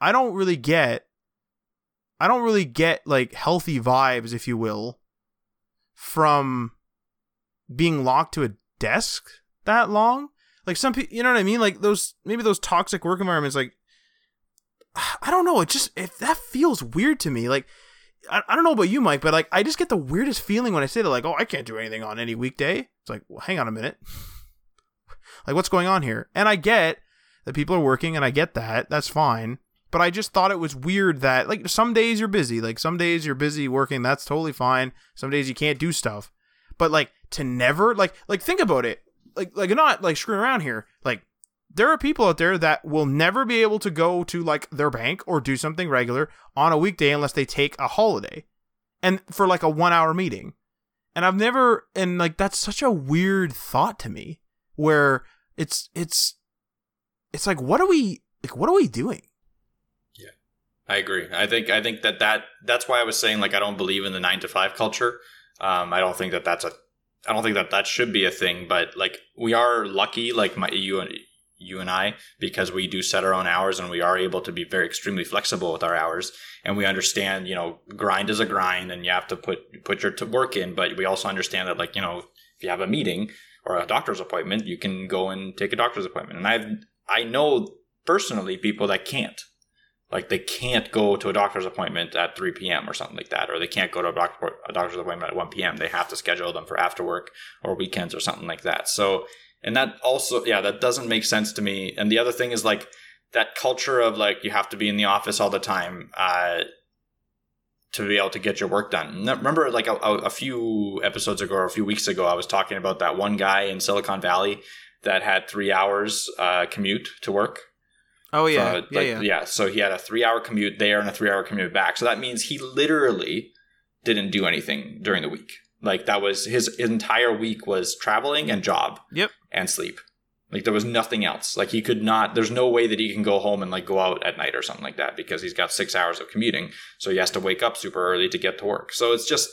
Speaker 1: I don't really get I don't really get like healthy vibes, if you will, from being locked to a desk that long. Like some people, you know what I mean? Like those maybe those toxic work environments. Like I don't know. It just if that feels weird to me. Like I, I don't know about you, Mike, but like I just get the weirdest feeling when I say that. Like, oh, I can't do anything on any weekday. It's like, well, hang on a minute. like, what's going on here? And I get that people are working, and I get that. That's fine. But I just thought it was weird that like some days you're busy. Like some days you're busy working. That's totally fine. Some days you can't do stuff. But like to never like like think about it. Like like not like screwing around here. Like there are people out there that will never be able to go to like their bank or do something regular on a weekday unless they take a holiday and for like a one hour meeting. And I've never, and like that's such a weird thought to me where it's, it's, it's like, what are we, like, what are we doing?
Speaker 2: Yeah, I agree. I think, I think that that, that's why I was saying like, I don't believe in the nine to five culture. Um, I don't think that that's a, I don't think that that should be a thing, but like we are lucky, like my, you, you and I, because we do set our own hours and we are able to be very extremely flexible with our hours. And we understand, you know, grind is a grind and you have to put, put your work in. But we also understand that, like, you know, if you have a meeting or a doctor's appointment, you can go and take a doctor's appointment. And I've, I know personally people that can't. Like they can't go to a doctor's appointment at 3 p.m. or something like that, or they can't go to a, doctor, a doctor's appointment at 1 p.m. They have to schedule them for after work or weekends or something like that. So and that also, yeah, that doesn't make sense to me. And the other thing is like that culture of like you have to be in the office all the time uh, to be able to get your work done. Remember, like a, a few episodes ago or a few weeks ago, I was talking about that one guy in Silicon Valley that had three hours uh, commute to work.
Speaker 1: Oh yeah,
Speaker 2: so, yeah,
Speaker 1: yeah,
Speaker 2: yeah. So he had a three-hour commute there and a three-hour commute back. So that means he literally didn't do anything during the week. Like that was his entire week was traveling and job.
Speaker 1: Yep.
Speaker 2: And sleep. Like there was nothing else. Like he could not. There's no way that he can go home and like go out at night or something like that because he's got six hours of commuting. So he has to wake up super early to get to work. So it's just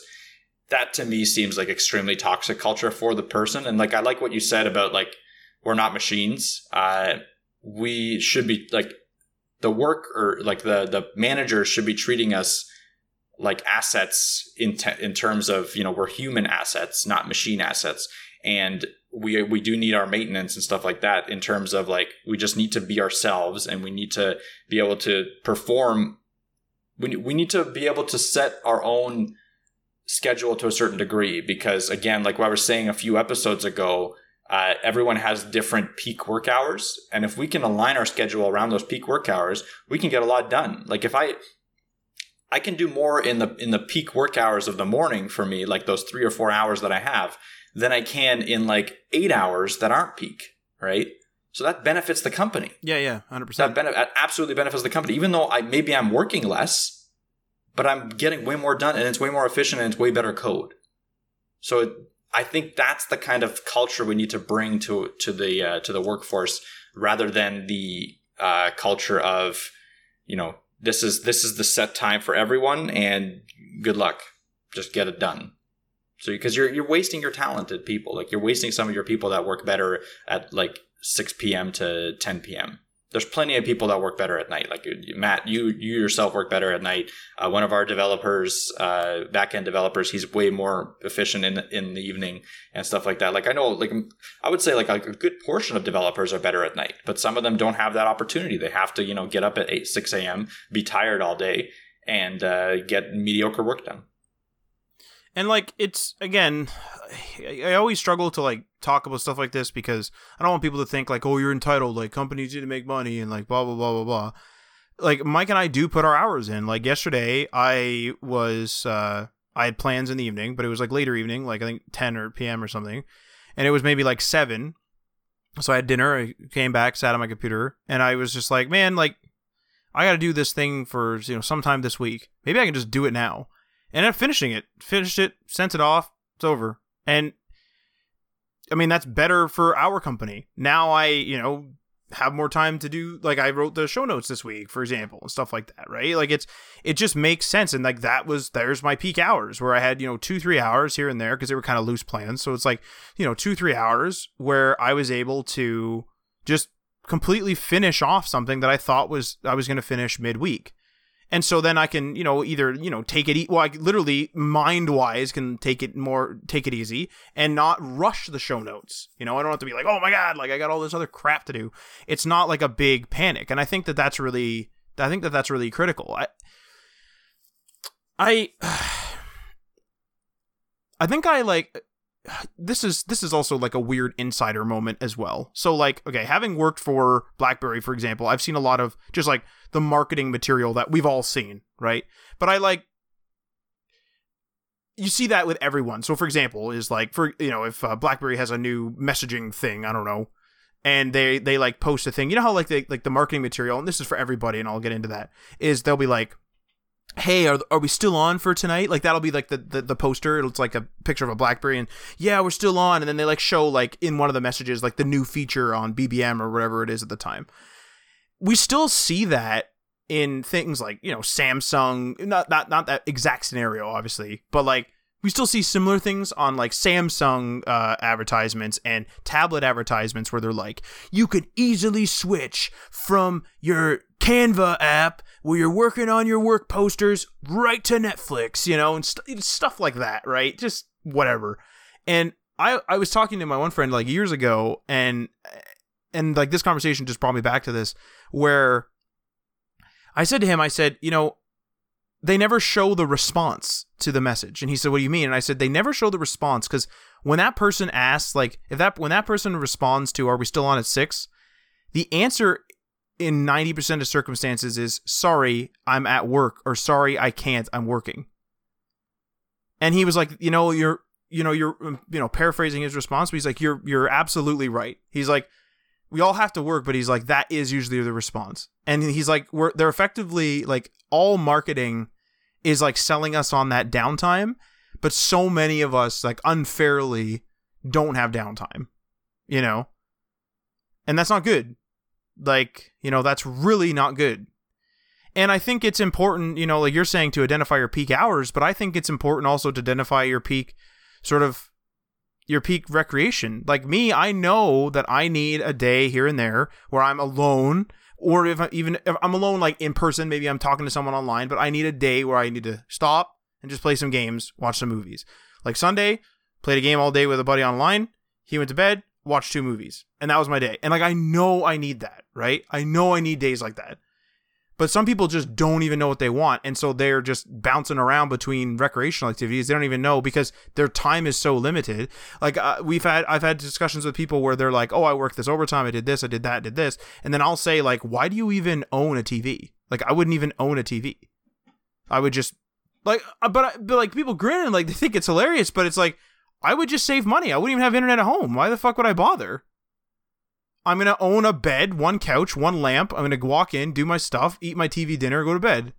Speaker 2: that to me seems like extremely toxic culture for the person. And like I like what you said about like we're not machines. Uh, we should be like the work or like the the manager should be treating us like assets in te- in terms of you know we're human assets, not machine assets, and we we do need our maintenance and stuff like that in terms of like we just need to be ourselves and we need to be able to perform. We we need to be able to set our own schedule to a certain degree because again, like what I was saying a few episodes ago. Uh, everyone has different peak work hours and if we can align our schedule around those peak work hours we can get a lot done like if i I can do more in the in the peak work hours of the morning for me, like those three or four hours that I have, than I can in like eight hours that aren't peak, right? So that benefits the company.
Speaker 1: Yeah, yeah, hundred percent.
Speaker 2: That benefit absolutely benefits the company, even though I maybe I'm working less, but I'm getting way more done, and it's way more efficient, and it's way better code. So it, I think that's the kind of culture we need to bring to to the uh, to the workforce, rather than the uh, culture of you know this is this is the set time for everyone and good luck just get it done so because you're you're wasting your talented people like you're wasting some of your people that work better at like 6 p.m to 10 p.m there's plenty of people that work better at night. Like Matt, you you yourself work better at night. Uh, one of our developers, uh, back end developers, he's way more efficient in in the evening and stuff like that. Like I know, like I would say, like a good portion of developers are better at night, but some of them don't have that opportunity. They have to, you know, get up at eight six a.m., be tired all day, and uh, get mediocre work done
Speaker 1: and like it's again I always struggle to like talk about stuff like this because I don't want people to think like, oh, you're entitled, like companies need to make money and like blah blah blah blah blah. Like Mike and I do put our hours in. Like yesterday, I was uh I had plans in the evening, but it was like later evening, like I think ten or PM or something, and it was maybe like seven. So I had dinner. I came back, sat on my computer, and I was just like, man, like I got to do this thing for you know sometime this week. Maybe I can just do it now and I'm finishing it. Finished it, sent it off. It's over. And I mean, that's better for our company. Now I, you know, have more time to do like I wrote the show notes this week, for example, and stuff like that, right? Like it's it just makes sense. And like that was there's my peak hours where I had, you know, two, three hours here and there because they were kind of loose plans. So it's like, you know, two, three hours where I was able to just completely finish off something that I thought was I was gonna finish midweek and so then I can, you know, either you know take it, e- well, I literally mind wise can take it more, take it easy, and not rush the show notes. You know, I don't have to be like, oh my god, like I got all this other crap to do. It's not like a big panic, and I think that that's really, I think that that's really critical. I, I, I think I like this is this is also like a weird insider moment as well. So like okay, having worked for BlackBerry for example, I've seen a lot of just like the marketing material that we've all seen, right? But I like you see that with everyone. So for example, is like for you know, if uh, BlackBerry has a new messaging thing, I don't know, and they they like post a thing. You know how like they like the marketing material, and this is for everybody, and I'll get into that. Is they'll be like, hey are, are we still on for tonight? Like that'll be like the, the the poster. It's like a picture of a blackberry and yeah we're still on. And then they like show like in one of the messages like the new feature on bbm or whatever it is at the time. We still see that in things like you know samsung not not not that exact scenario obviously but like we still see similar things on like Samsung uh, advertisements and tablet advertisements where they're like, you could easily switch from your Canva app where you're working on your work posters right to Netflix, you know, and st- stuff like that, right? Just whatever. And I I was talking to my one friend like years ago, and and like this conversation just brought me back to this where I said to him, I said, you know, they never show the response to the message. And he said, What do you mean? And I said, They never show the response because when that person asks, like, if that when that person responds to Are we still on at six? The answer in 90% of circumstances is sorry, I'm at work, or sorry, I can't, I'm working. And he was like, you know, you're you know, you're um, you know, paraphrasing his response, but he's like, You're you're absolutely right. He's like, we all have to work, but he's like, that is usually the response. And he's like, we're they're effectively like all marketing is like selling us on that downtime, but so many of us like unfairly don't have downtime, you know? And that's not good. Like, you know, that's really not good. And I think it's important, you know, like you're saying to identify your peak hours, but I think it's important also to identify your peak sort of your peak recreation. Like me, I know that I need a day here and there where I'm alone or if I, even if I'm alone, like in person, maybe I'm talking to someone online, but I need a day where I need to stop and just play some games, watch some movies. Like Sunday, played a game all day with a buddy online. He went to bed, watched two movies, and that was my day. And like I know I need that, right? I know I need days like that. But some people just don't even know what they want. And so they're just bouncing around between recreational activities. They don't even know because their time is so limited. Like uh, we've had, I've had discussions with people where they're like, oh, I worked this overtime. I did this. I did that. I did this. And then I'll say like, why do you even own a TV? Like I wouldn't even own a TV. I would just like, uh, but, but like people grin and like they think it's hilarious, but it's like, I would just save money. I wouldn't even have internet at home. Why the fuck would I bother? I'm gonna own a bed, one couch, one lamp. I'm gonna walk in, do my stuff, eat my TV dinner, go to bed,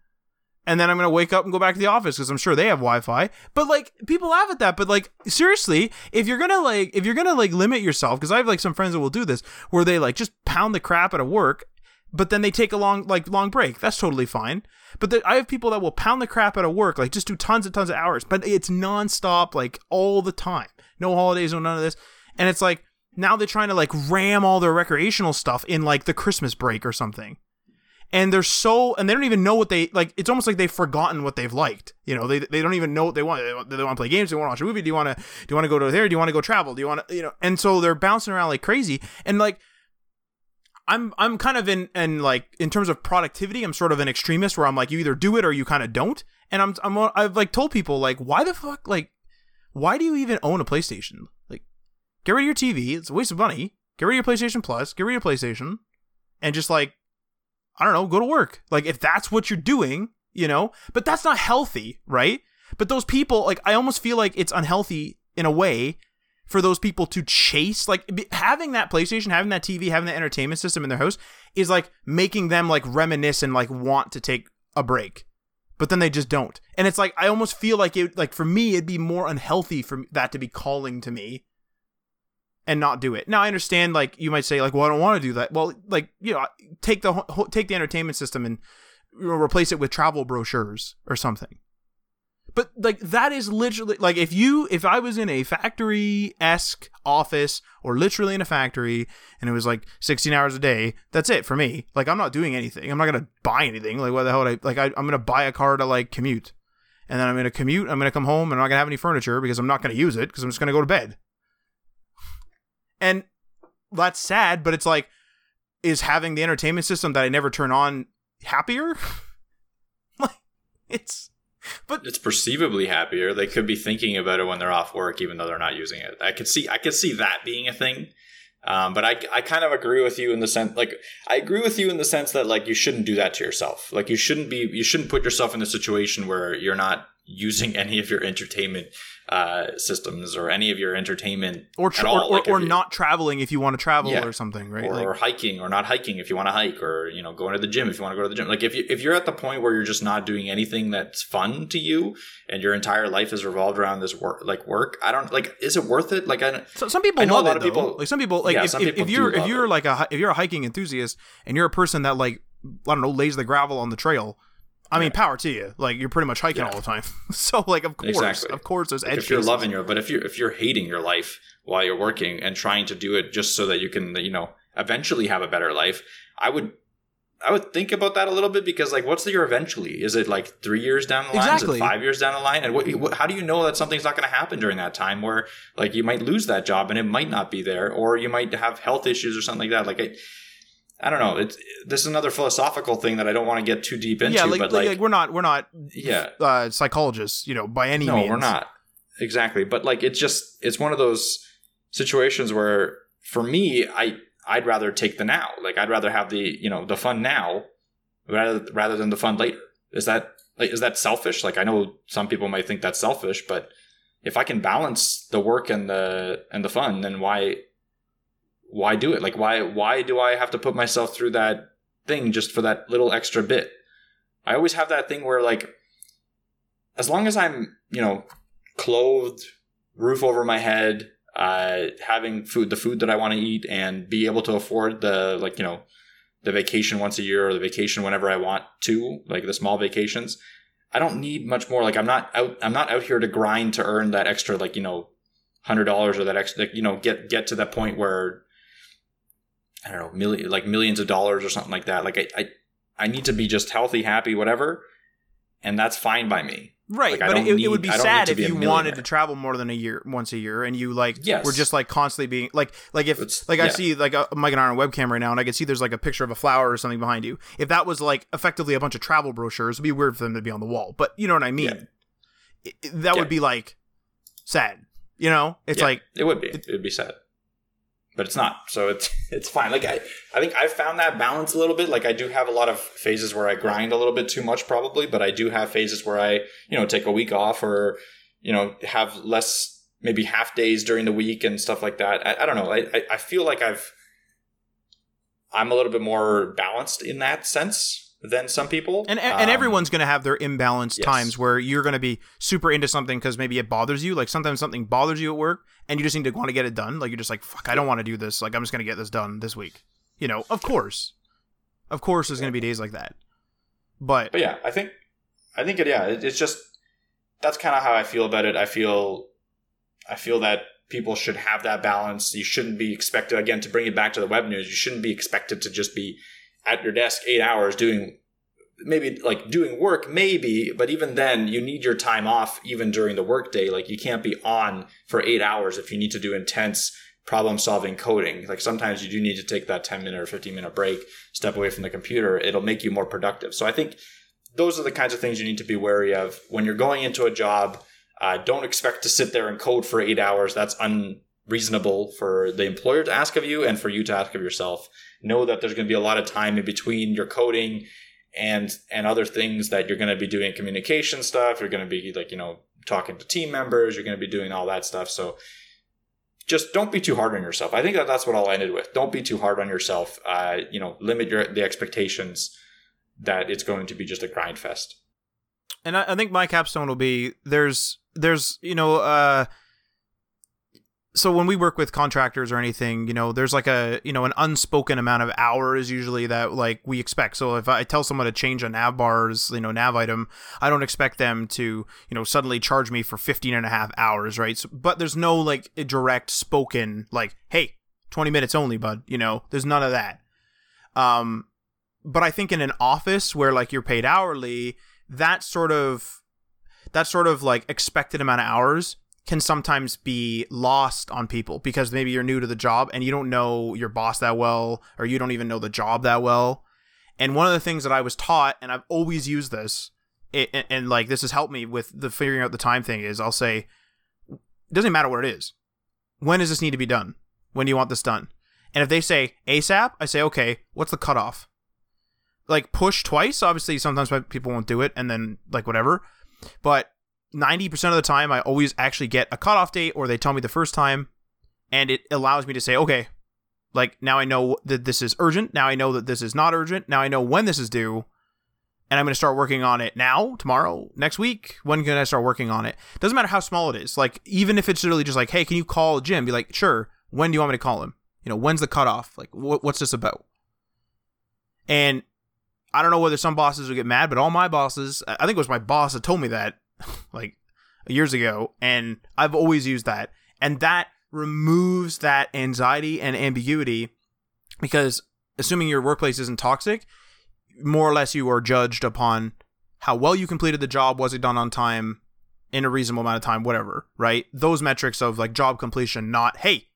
Speaker 1: and then I'm gonna wake up and go back to the office because I'm sure they have Wi-Fi. But like people laugh at that, but like seriously, if you're gonna like if you're gonna like limit yourself, because I have like some friends that will do this, where they like just pound the crap out of work, but then they take a long like long break. That's totally fine. But the, I have people that will pound the crap out of work, like just do tons and tons of hours, but it's nonstop, like all the time, no holidays, no none of this, and it's like now they're trying to like ram all their recreational stuff in like the Christmas break or something. And they're so, and they don't even know what they like. It's almost like they've forgotten what they've liked. You know, they, they don't even know what they want. They, want, they want to play games. They want to watch a movie. Do you want to do you want to go to there? Do you want to go travel? Do you want to you know? And so they're bouncing around like crazy. And like, I'm I'm kind of in and like in terms of productivity, I'm sort of an extremist where I'm like you either do it or you kind of don't. And I'm I'm I've like told people like why the fuck like why do you even own a PlayStation? Get rid of your TV. It's a waste of money. Get rid of your PlayStation Plus. Get rid of your PlayStation, and just like I don't know, go to work. Like if that's what you're doing, you know. But that's not healthy, right? But those people, like I almost feel like it's unhealthy in a way for those people to chase like having that PlayStation, having that TV, having that entertainment system in their house is like making them like reminisce and like want to take a break. But then they just don't. And it's like I almost feel like it like for me it'd be more unhealthy for that to be calling to me and not do it. Now I understand like you might say like well I don't want to do that. Well like you know take the take the entertainment system and you know, replace it with travel brochures or something. but like that is literally like if you if I was in a factory esque office or literally in a factory and it was like 16 hours a day, that's it for me. Like I'm not doing anything. I'm not gonna buy anything. Like what the hell would I like? I, I'm gonna buy a car to like commute, and then I'm gonna commute. I'm gonna come home and I'm not gonna have any furniture because I'm not gonna use it because I'm just gonna go to bed. And that's sad, but it's like, is having the entertainment system that I never turn on happier? like it's but
Speaker 2: it's perceivably happier. They could be thinking about it when they're off work, even though they're not using it. I could see, I could see that being a thing. Um, but I, I kind of agree with you in the sense, like, I agree with you in the sense that, like, you shouldn't do that to yourself. Like, you shouldn't be, you shouldn't put yourself in a situation where you're not using any of your entertainment uh, systems or any of your entertainment
Speaker 1: or tra- or,
Speaker 2: like
Speaker 1: or, not traveling if you want to travel
Speaker 2: Yeah.
Speaker 1: or something, right?
Speaker 2: or,
Speaker 1: Like-
Speaker 2: or hiking or not hiking if you want to hike or you know going to the gym if you want to go to the gym like if you if you're at the point where you're just not doing anything that's fun to you and your entire life is revolved around this work like work i don't like is it worth it like i
Speaker 1: So some people
Speaker 2: I know a
Speaker 1: love
Speaker 2: lot
Speaker 1: it
Speaker 2: of
Speaker 1: though.
Speaker 2: people-
Speaker 1: like some people like
Speaker 2: Yeah,
Speaker 1: if,
Speaker 2: some
Speaker 1: if,
Speaker 2: people
Speaker 1: if you're if you're
Speaker 2: it.
Speaker 1: like a if you're a hiking enthusiast and you're a person that like I don't know lays the gravel on the trail. I mean, power to you. Like you're pretty much hiking
Speaker 2: Yeah.
Speaker 1: all the time. so like of course,
Speaker 2: Exactly.
Speaker 1: of course, there's
Speaker 2: Like,
Speaker 1: edge
Speaker 2: if you're
Speaker 1: cases.
Speaker 2: loving your but if you're if you're hating your life while you're working and trying to do it just so that you can you know eventually have a better life i would i would think about that a little bit because like what's the your eventually is it like three years down the line
Speaker 1: Exactly.
Speaker 2: is it five years down the line and what, what how do you know that something's not going to happen during that time where like you might lose that job and it might not be there or you might have health issues or something like that like I, I don't know. It's this is another philosophical thing that I don't want to get too deep into.
Speaker 1: yeah, like,
Speaker 2: but
Speaker 1: like,
Speaker 2: like,
Speaker 1: we're not we're not
Speaker 2: yeah,
Speaker 1: uh, psychologists, you know, by any
Speaker 2: no,
Speaker 1: means.
Speaker 2: we're not exactly. But like, it's just it's one of those situations where for me, I I'd rather take the now. Like, I'd rather have the you know the fun now rather rather than the fun later. Is that like is that selfish? Like, I know some people might think that's selfish, but if I can balance the work and the and the fun, then why why do it? Like, why why do I have to put myself through that thing just for that little extra bit? I always have that thing where like as long as I'm, you know, clothed, roof over my head, uh, having food, the food that I want to eat, and be able to afford the like, you know, the vacation once a year or the vacation whenever I want to, like the small vacations. I don't need much more. Like I'm not out. I'm not out here to grind to earn that extra, like you know, hundred dollars or that extra, like, you know, get get to that point where I don't know, million like millions of dollars or something like that. Like I, I, I need to be just healthy, happy, whatever, and that's fine by me.
Speaker 1: Right,
Speaker 2: Like,
Speaker 1: but it, it would be sad
Speaker 2: need to
Speaker 1: if you wanted to travel more than a year, once a year, and you like
Speaker 2: Yes.
Speaker 1: were just like constantly being like, like if
Speaker 2: It's-
Speaker 1: like I see like a Mike and I on a webcam right now, and I can see there's like a picture of a flower or something behind you. If that was like effectively a bunch of travel brochures, it'd be weird for them to be on the wall. But you know what I mean?
Speaker 2: Yeah.
Speaker 1: It- that
Speaker 2: Yeah.
Speaker 1: would be like sad. You know, it's
Speaker 2: Yeah,
Speaker 1: like
Speaker 2: it would be. It would be sad, but it's not. So it's it's fine. Like I, I think I've found that balance a little bit. Like I do have a lot of phases where I grind a little bit too much, probably, but I do have phases where I, you know, take a week off or, you know, have less maybe half days during the week and stuff like that. I, I don't know. I, I feel like I've I'm a little bit more balanced in that sense than some people.
Speaker 1: and and
Speaker 2: Um,
Speaker 1: everyone's going to have their imbalanced
Speaker 2: yes.
Speaker 1: times where you're going to be super into something because maybe it bothers you. Like sometimes something bothers you at work, and you just need to want to get it done. Like you're just like, fuck, I don't want to do this. Like I'm just to get this done this week. You know, of course, of course, there's to be days like that. But
Speaker 2: but yeah, I think I think it. Yeah, it, it's just that's kind of how I feel about it. I feel I feel that people should have that balance. You shouldn't be expected again to bring it back to the web news. You shouldn't be expected to just be at your desk eight hours doing maybe like doing work maybe but even then you need your time off even during the workday. Like you can't be on for eight hours if you need to do intense problem solving coding. Like sometimes you do need to take that 10 minute or 15 minute break step away from the computer. It'll make you more productive. So i think those are the kinds of things you need to be wary of. When you're going into a job uh, don't expect to sit there and code for eight hours. That's unreasonable for the employer to ask of you and for you to ask of yourself. Know that there's going to be a lot of time in between your coding and and other things that you're going to be doing communication stuff you're going to be like you know talking to team members you're going to be doing all that stuff. So just don't be too hard on yourself. I think that that's what i'll ended with. Don't be too hard on yourself. Uh, you know limit your the expectations that it's going to be just a grind fest.
Speaker 1: And I, I think my capstone will be there's there's you know uh so when we work with contractors or anything, you know, there's like a you know an unspoken amount of hours usually that like we expect. So if I tell someone to change a nav bars, you know, nav item, I don't expect them to you know suddenly charge me for 15 and a half hours, right? So, but there's no like direct spoken like, hey, 20 minutes only, bud. You know, there's none of that. Um, but I think in an office where like you're paid hourly, that sort of that sort of like expected amount of hours can sometimes be lost on people because maybe you're new to the job and you don't know your boss that well or you don't even know the job that well. And one of the things that I was taught, and I've always used this, and, and like this has helped me with the figuring out the time thing, is I'll say, it doesn't matter what it is. When does this need to be done? When do you want this done? And if they say ASAP, I say, okay, what's the cutoff? Like push twice. Obviously, sometimes people won't do it, and then like whatever. But 90% of the time, I always actually get a cutoff date or they tell me the first time, and it allows me to say, okay, like now I know that this is urgent. Now I know that this is not urgent. Now I know when this is due, and I'm going to start working on it now, tomorrow, next week. When can I start working on it? Doesn't matter how small it is. Like, even if it's literally just like, hey, can you call Jim? Be like, sure. When do you want me to call him? You know, when's the cutoff? Like, wh- what's this about? And I don't know whether some bosses will get mad, but all my bosses, I think it was my boss that told me that like years ago, and I've always used that, and that removes that anxiety and ambiguity because assuming your workplace isn't toxic, more or less you are judged upon how well you completed the job, was it done on time, in a reasonable amount of time, whatever, right? Those metrics of like job completion, not hey,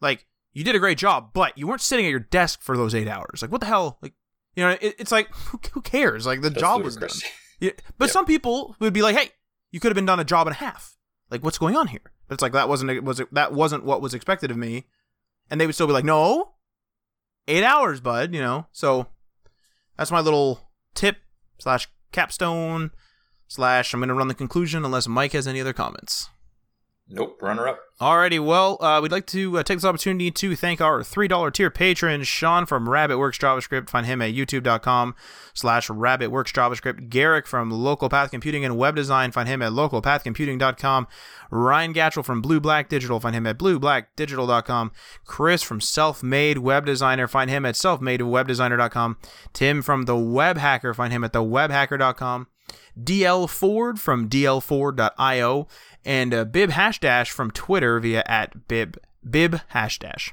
Speaker 1: like you did a great job, but you weren't sitting at your desk for those eight hours. Like what the hell? Like you know, it, it's like who, who cares? Like the That's job was done. Yeah, but yep. some people would be like, "Hey, you could have been done a job and a half. Like, what's going on here?" But it's like that wasn't was it, that wasn't what was expected of me, and they would still be like, "No, eight hours, bud." You know. So that's my little tip slash capstone slash. I'm gonna run the conclusion unless Mike has any other comments.
Speaker 2: Nope, runner up.
Speaker 1: Alrighty, well, uh, we'd like to uh, take this opportunity to thank our $3 tier patron, Sean from RabbitWorks JavaScript. Find him at youtube.com slash RabbitWorks JavaScript. Garrick from Local Path Computing and Web Design. Find him at localpathcomputing.com. Ryan Gatchell from Blue Black Digital. Find him at blueblackdigital.com. Chris from Self Made Web Designer. Find him at selfmadewebdesigner.com. Tim from The Web Hacker. Find him at thewebhacker.com. DL Ford from dlford.io and uh, Bib Hashdash from Twitter via at Bib Bib Hashdash.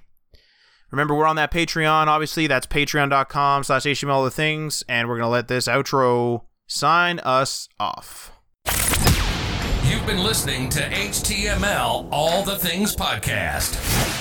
Speaker 1: Remember, we're on that Patreon. Obviously, that's patreon.com slash HTML the things, and we're gonna let this outro sign us off.
Speaker 3: You've been listening to HTML All the Things podcast.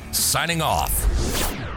Speaker 3: signing off.